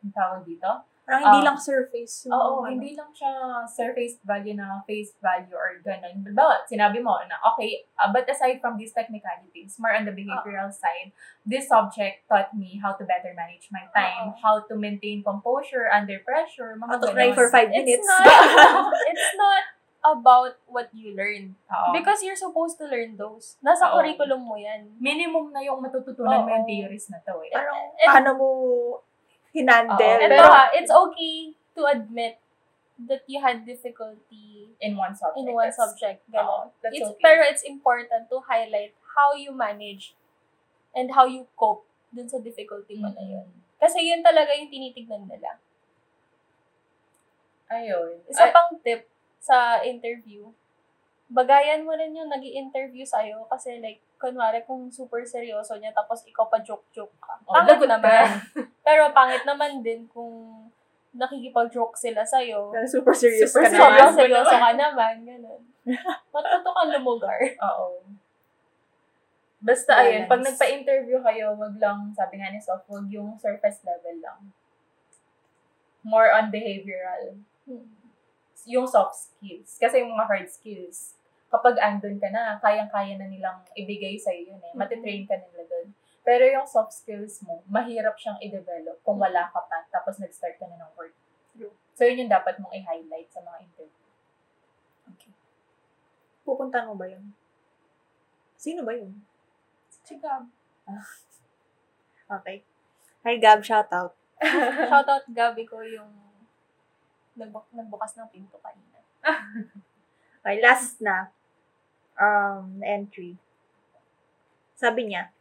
yung tawag dito. Parang hindi Um, lang surface. Oo, ano. hindi lang siya surface value na face value or ganun. But sinabi mo na, okay, uh, but aside from these technicalities, more on the behavioral side, this subject taught me how to better manage my time, Oo. how to maintain composure under pressure, mga How to cry for five It's minutes. not, it's not about what you learn. Oo. Because you're supposed to learn those. Nasa Oo. curriculum mo yan. minimum na yung matututunan mo yung theories na to eh. Parang And- paano mo hinandle. Pero- ha, it's okay to admit that you had difficulty In one subject. in one That's- subject. Ganun. that's It's, okay. Pero it's important to highlight how you manage and how you cope dun sa difficulty mo na yun. Kasi yun talaga yung tinitignan nila. Ayun. Isa Ay- pang tip sa interview, bagayan mo rin yung nag interview sa'yo kasi like, kunwari kung super seryoso niya tapos ikaw pa joke-joke ka. Oh, Pangit lagot ka. naman. Pero pangit naman din kung nakikipag-joke sila sa'yo. Parang super serious Super ka naman. Sobrang seryoso ka naman. Ganun. Matuto kang lumugar. Oo. Basta Balance. ayun, pag nagpa-interview kayo, wag lang, sabi nga ni Sof, wag yung surface level lang. More on behavioral. Yung soft skills. Kasi yung mga hard skills, kapag andun ka na, kayang-kaya na nilang ibigay sa'yo yun eh. Matitrain ka nila dun. Pero yung soft skills mo, mahirap siyang i-develop kung wala ka pa, tapos nag-start ka na ng work. So yun yung dapat mong i-highlight sa mga interview. Okay. Pupunta mo ba yun? Sino ba yun? Si Gab. Okay. Hi Gab, shout out. Shoutout Gabi ko yung nagbu- nagbukas ng pinto kanina. Okay, last na. Um, entry. Sabi niya,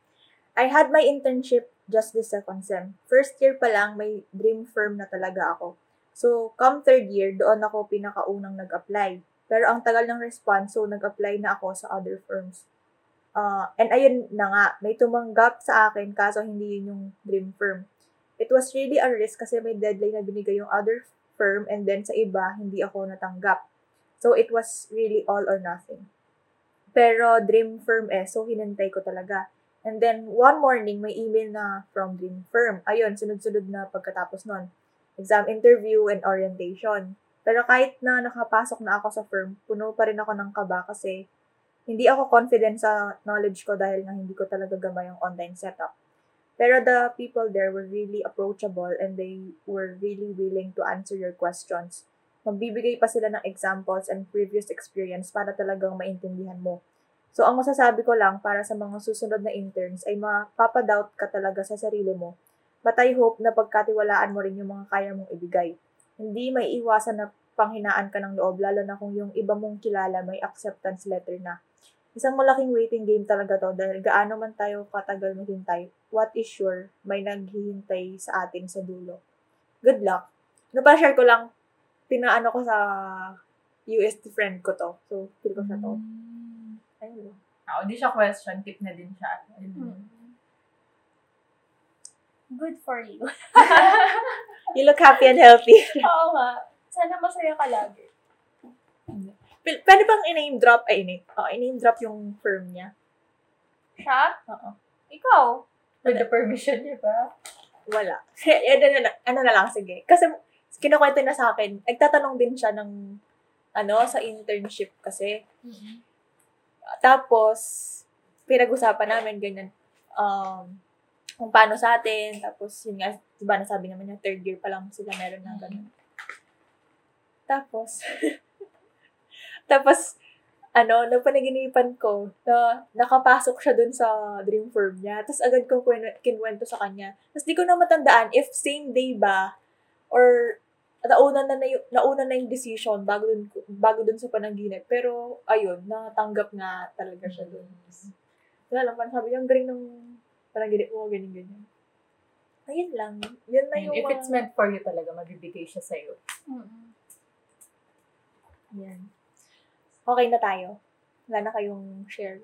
I had my internship just this second sem. First year pa lang, may dream firm na talaga ako. So, come third year, doon ako pinakaunang nag-apply. Pero ang tagal ng response, so nag-apply na ako sa other firms. Uh, and ayun na nga, may tumanggap sa akin kaso hindi yun yung dream firm. It was really a risk kasi may deadline na binigay yung other firm and then sa iba, hindi ako natanggap. So, it was really all or nothing. Pero, dream firm eh, so hinintay ko talaga. And then, one morning, may email na from dream firm. Ayun, sunod-sunod na pagkatapos nun. Exam interview and orientation. Pero kahit na nakapasok na ako sa firm, puno pa rin ako ng kaba kasi hindi ako confident sa knowledge ko dahil nga hindi ko talaga gamay yung online setup. Pero the people there were really approachable and they were really willing to answer your questions magbibigay pa sila ng examples and previous experience para talagang maintindihan mo. So, ang masasabi ko lang para sa mga susunod na interns ay mapapadoubt ka talaga sa sarili mo. But I hope na pagkatiwalaan mo rin yung mga kaya mong ibigay. Hindi may iwasan na panghinaan ka ng loob, lalo na kung yung iba mong kilala may acceptance letter na. Isang malaking waiting game talaga to dahil gaano man tayo katagal maghintay, what is sure, may naghihintay sa atin sa dulo. Good luck! No, para share ko lang, pinaano ko sa US friend ko to. So, feel ko siya to. Mm. Ayun. Oo, di siya question, tip na din siya. Good for you. You look happy and healthy. Oo nga. Sana masaya ka lagi. P- Pwede bang i-name drop? Ay, i-name, oh, i-name drop yung firm niya. Siya? Oo. Ikaw? With the permission niya ba? Wala. ano, na- ano na lang, sige. Kasi, kinukwento na sa akin, nagtatanong din siya ng, ano, sa internship kasi. Tapos, pinag-usapan namin, ganyan, um, kung paano sa atin. Tapos, yun nga, diba nasabi naman niya, third year pa lang sila meron ng ganun. Tapos, tapos, ano, napanaginipan ko na nakapasok siya dun sa dream firm niya. Tapos agad ko kinwento sa kanya. Tapos di ko na matandaan if same day ba or nauna na, na yung, nauna na yung decision bago dun, bago dun sa panaginip. Pero, ayun, natanggap nga talaga siya dun. Wala lang, parang sabi niya, ang galing ng panaginip mo, ganyan, ganyan. Ayun lang. Yun na yung If mga- it's meant for you talaga, magbibigay siya sa'yo. Yan. Okay na tayo. Wala na kayong share.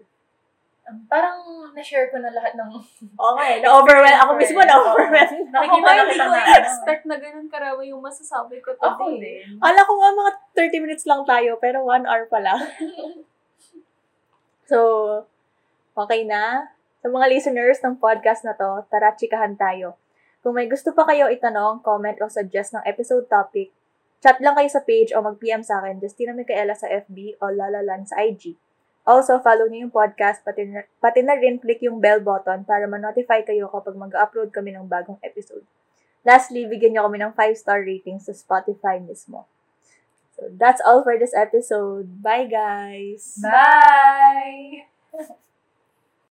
Um, parang na-share ko na lahat ng... Oo nga eh. Na-overwhelm. Ako mismo na-overwhelm. Ako Nakikita nga, na hindi ko na. expect na ganun karami yung masasabi ko today. Ako din. Kala ko nga mga 30 minutes lang tayo, pero 1 hour pala. so, okay na. Sa mga listeners ng podcast na to, tara chikahan tayo. Kung may gusto pa kayo itanong, comment o suggest ng episode topic, chat lang kayo sa page o mag-PM sa akin, Justina Micaela sa FB o Lalalan sa IG. Also, follow niyo yung podcast, pati na, pati na rin click yung bell button para ma-notify kayo kapag mag-upload kami ng bagong episode. Lastly, bigyan niyo kami ng 5-star rating sa Spotify mismo. So, that's all for this episode. Bye, guys! Bye!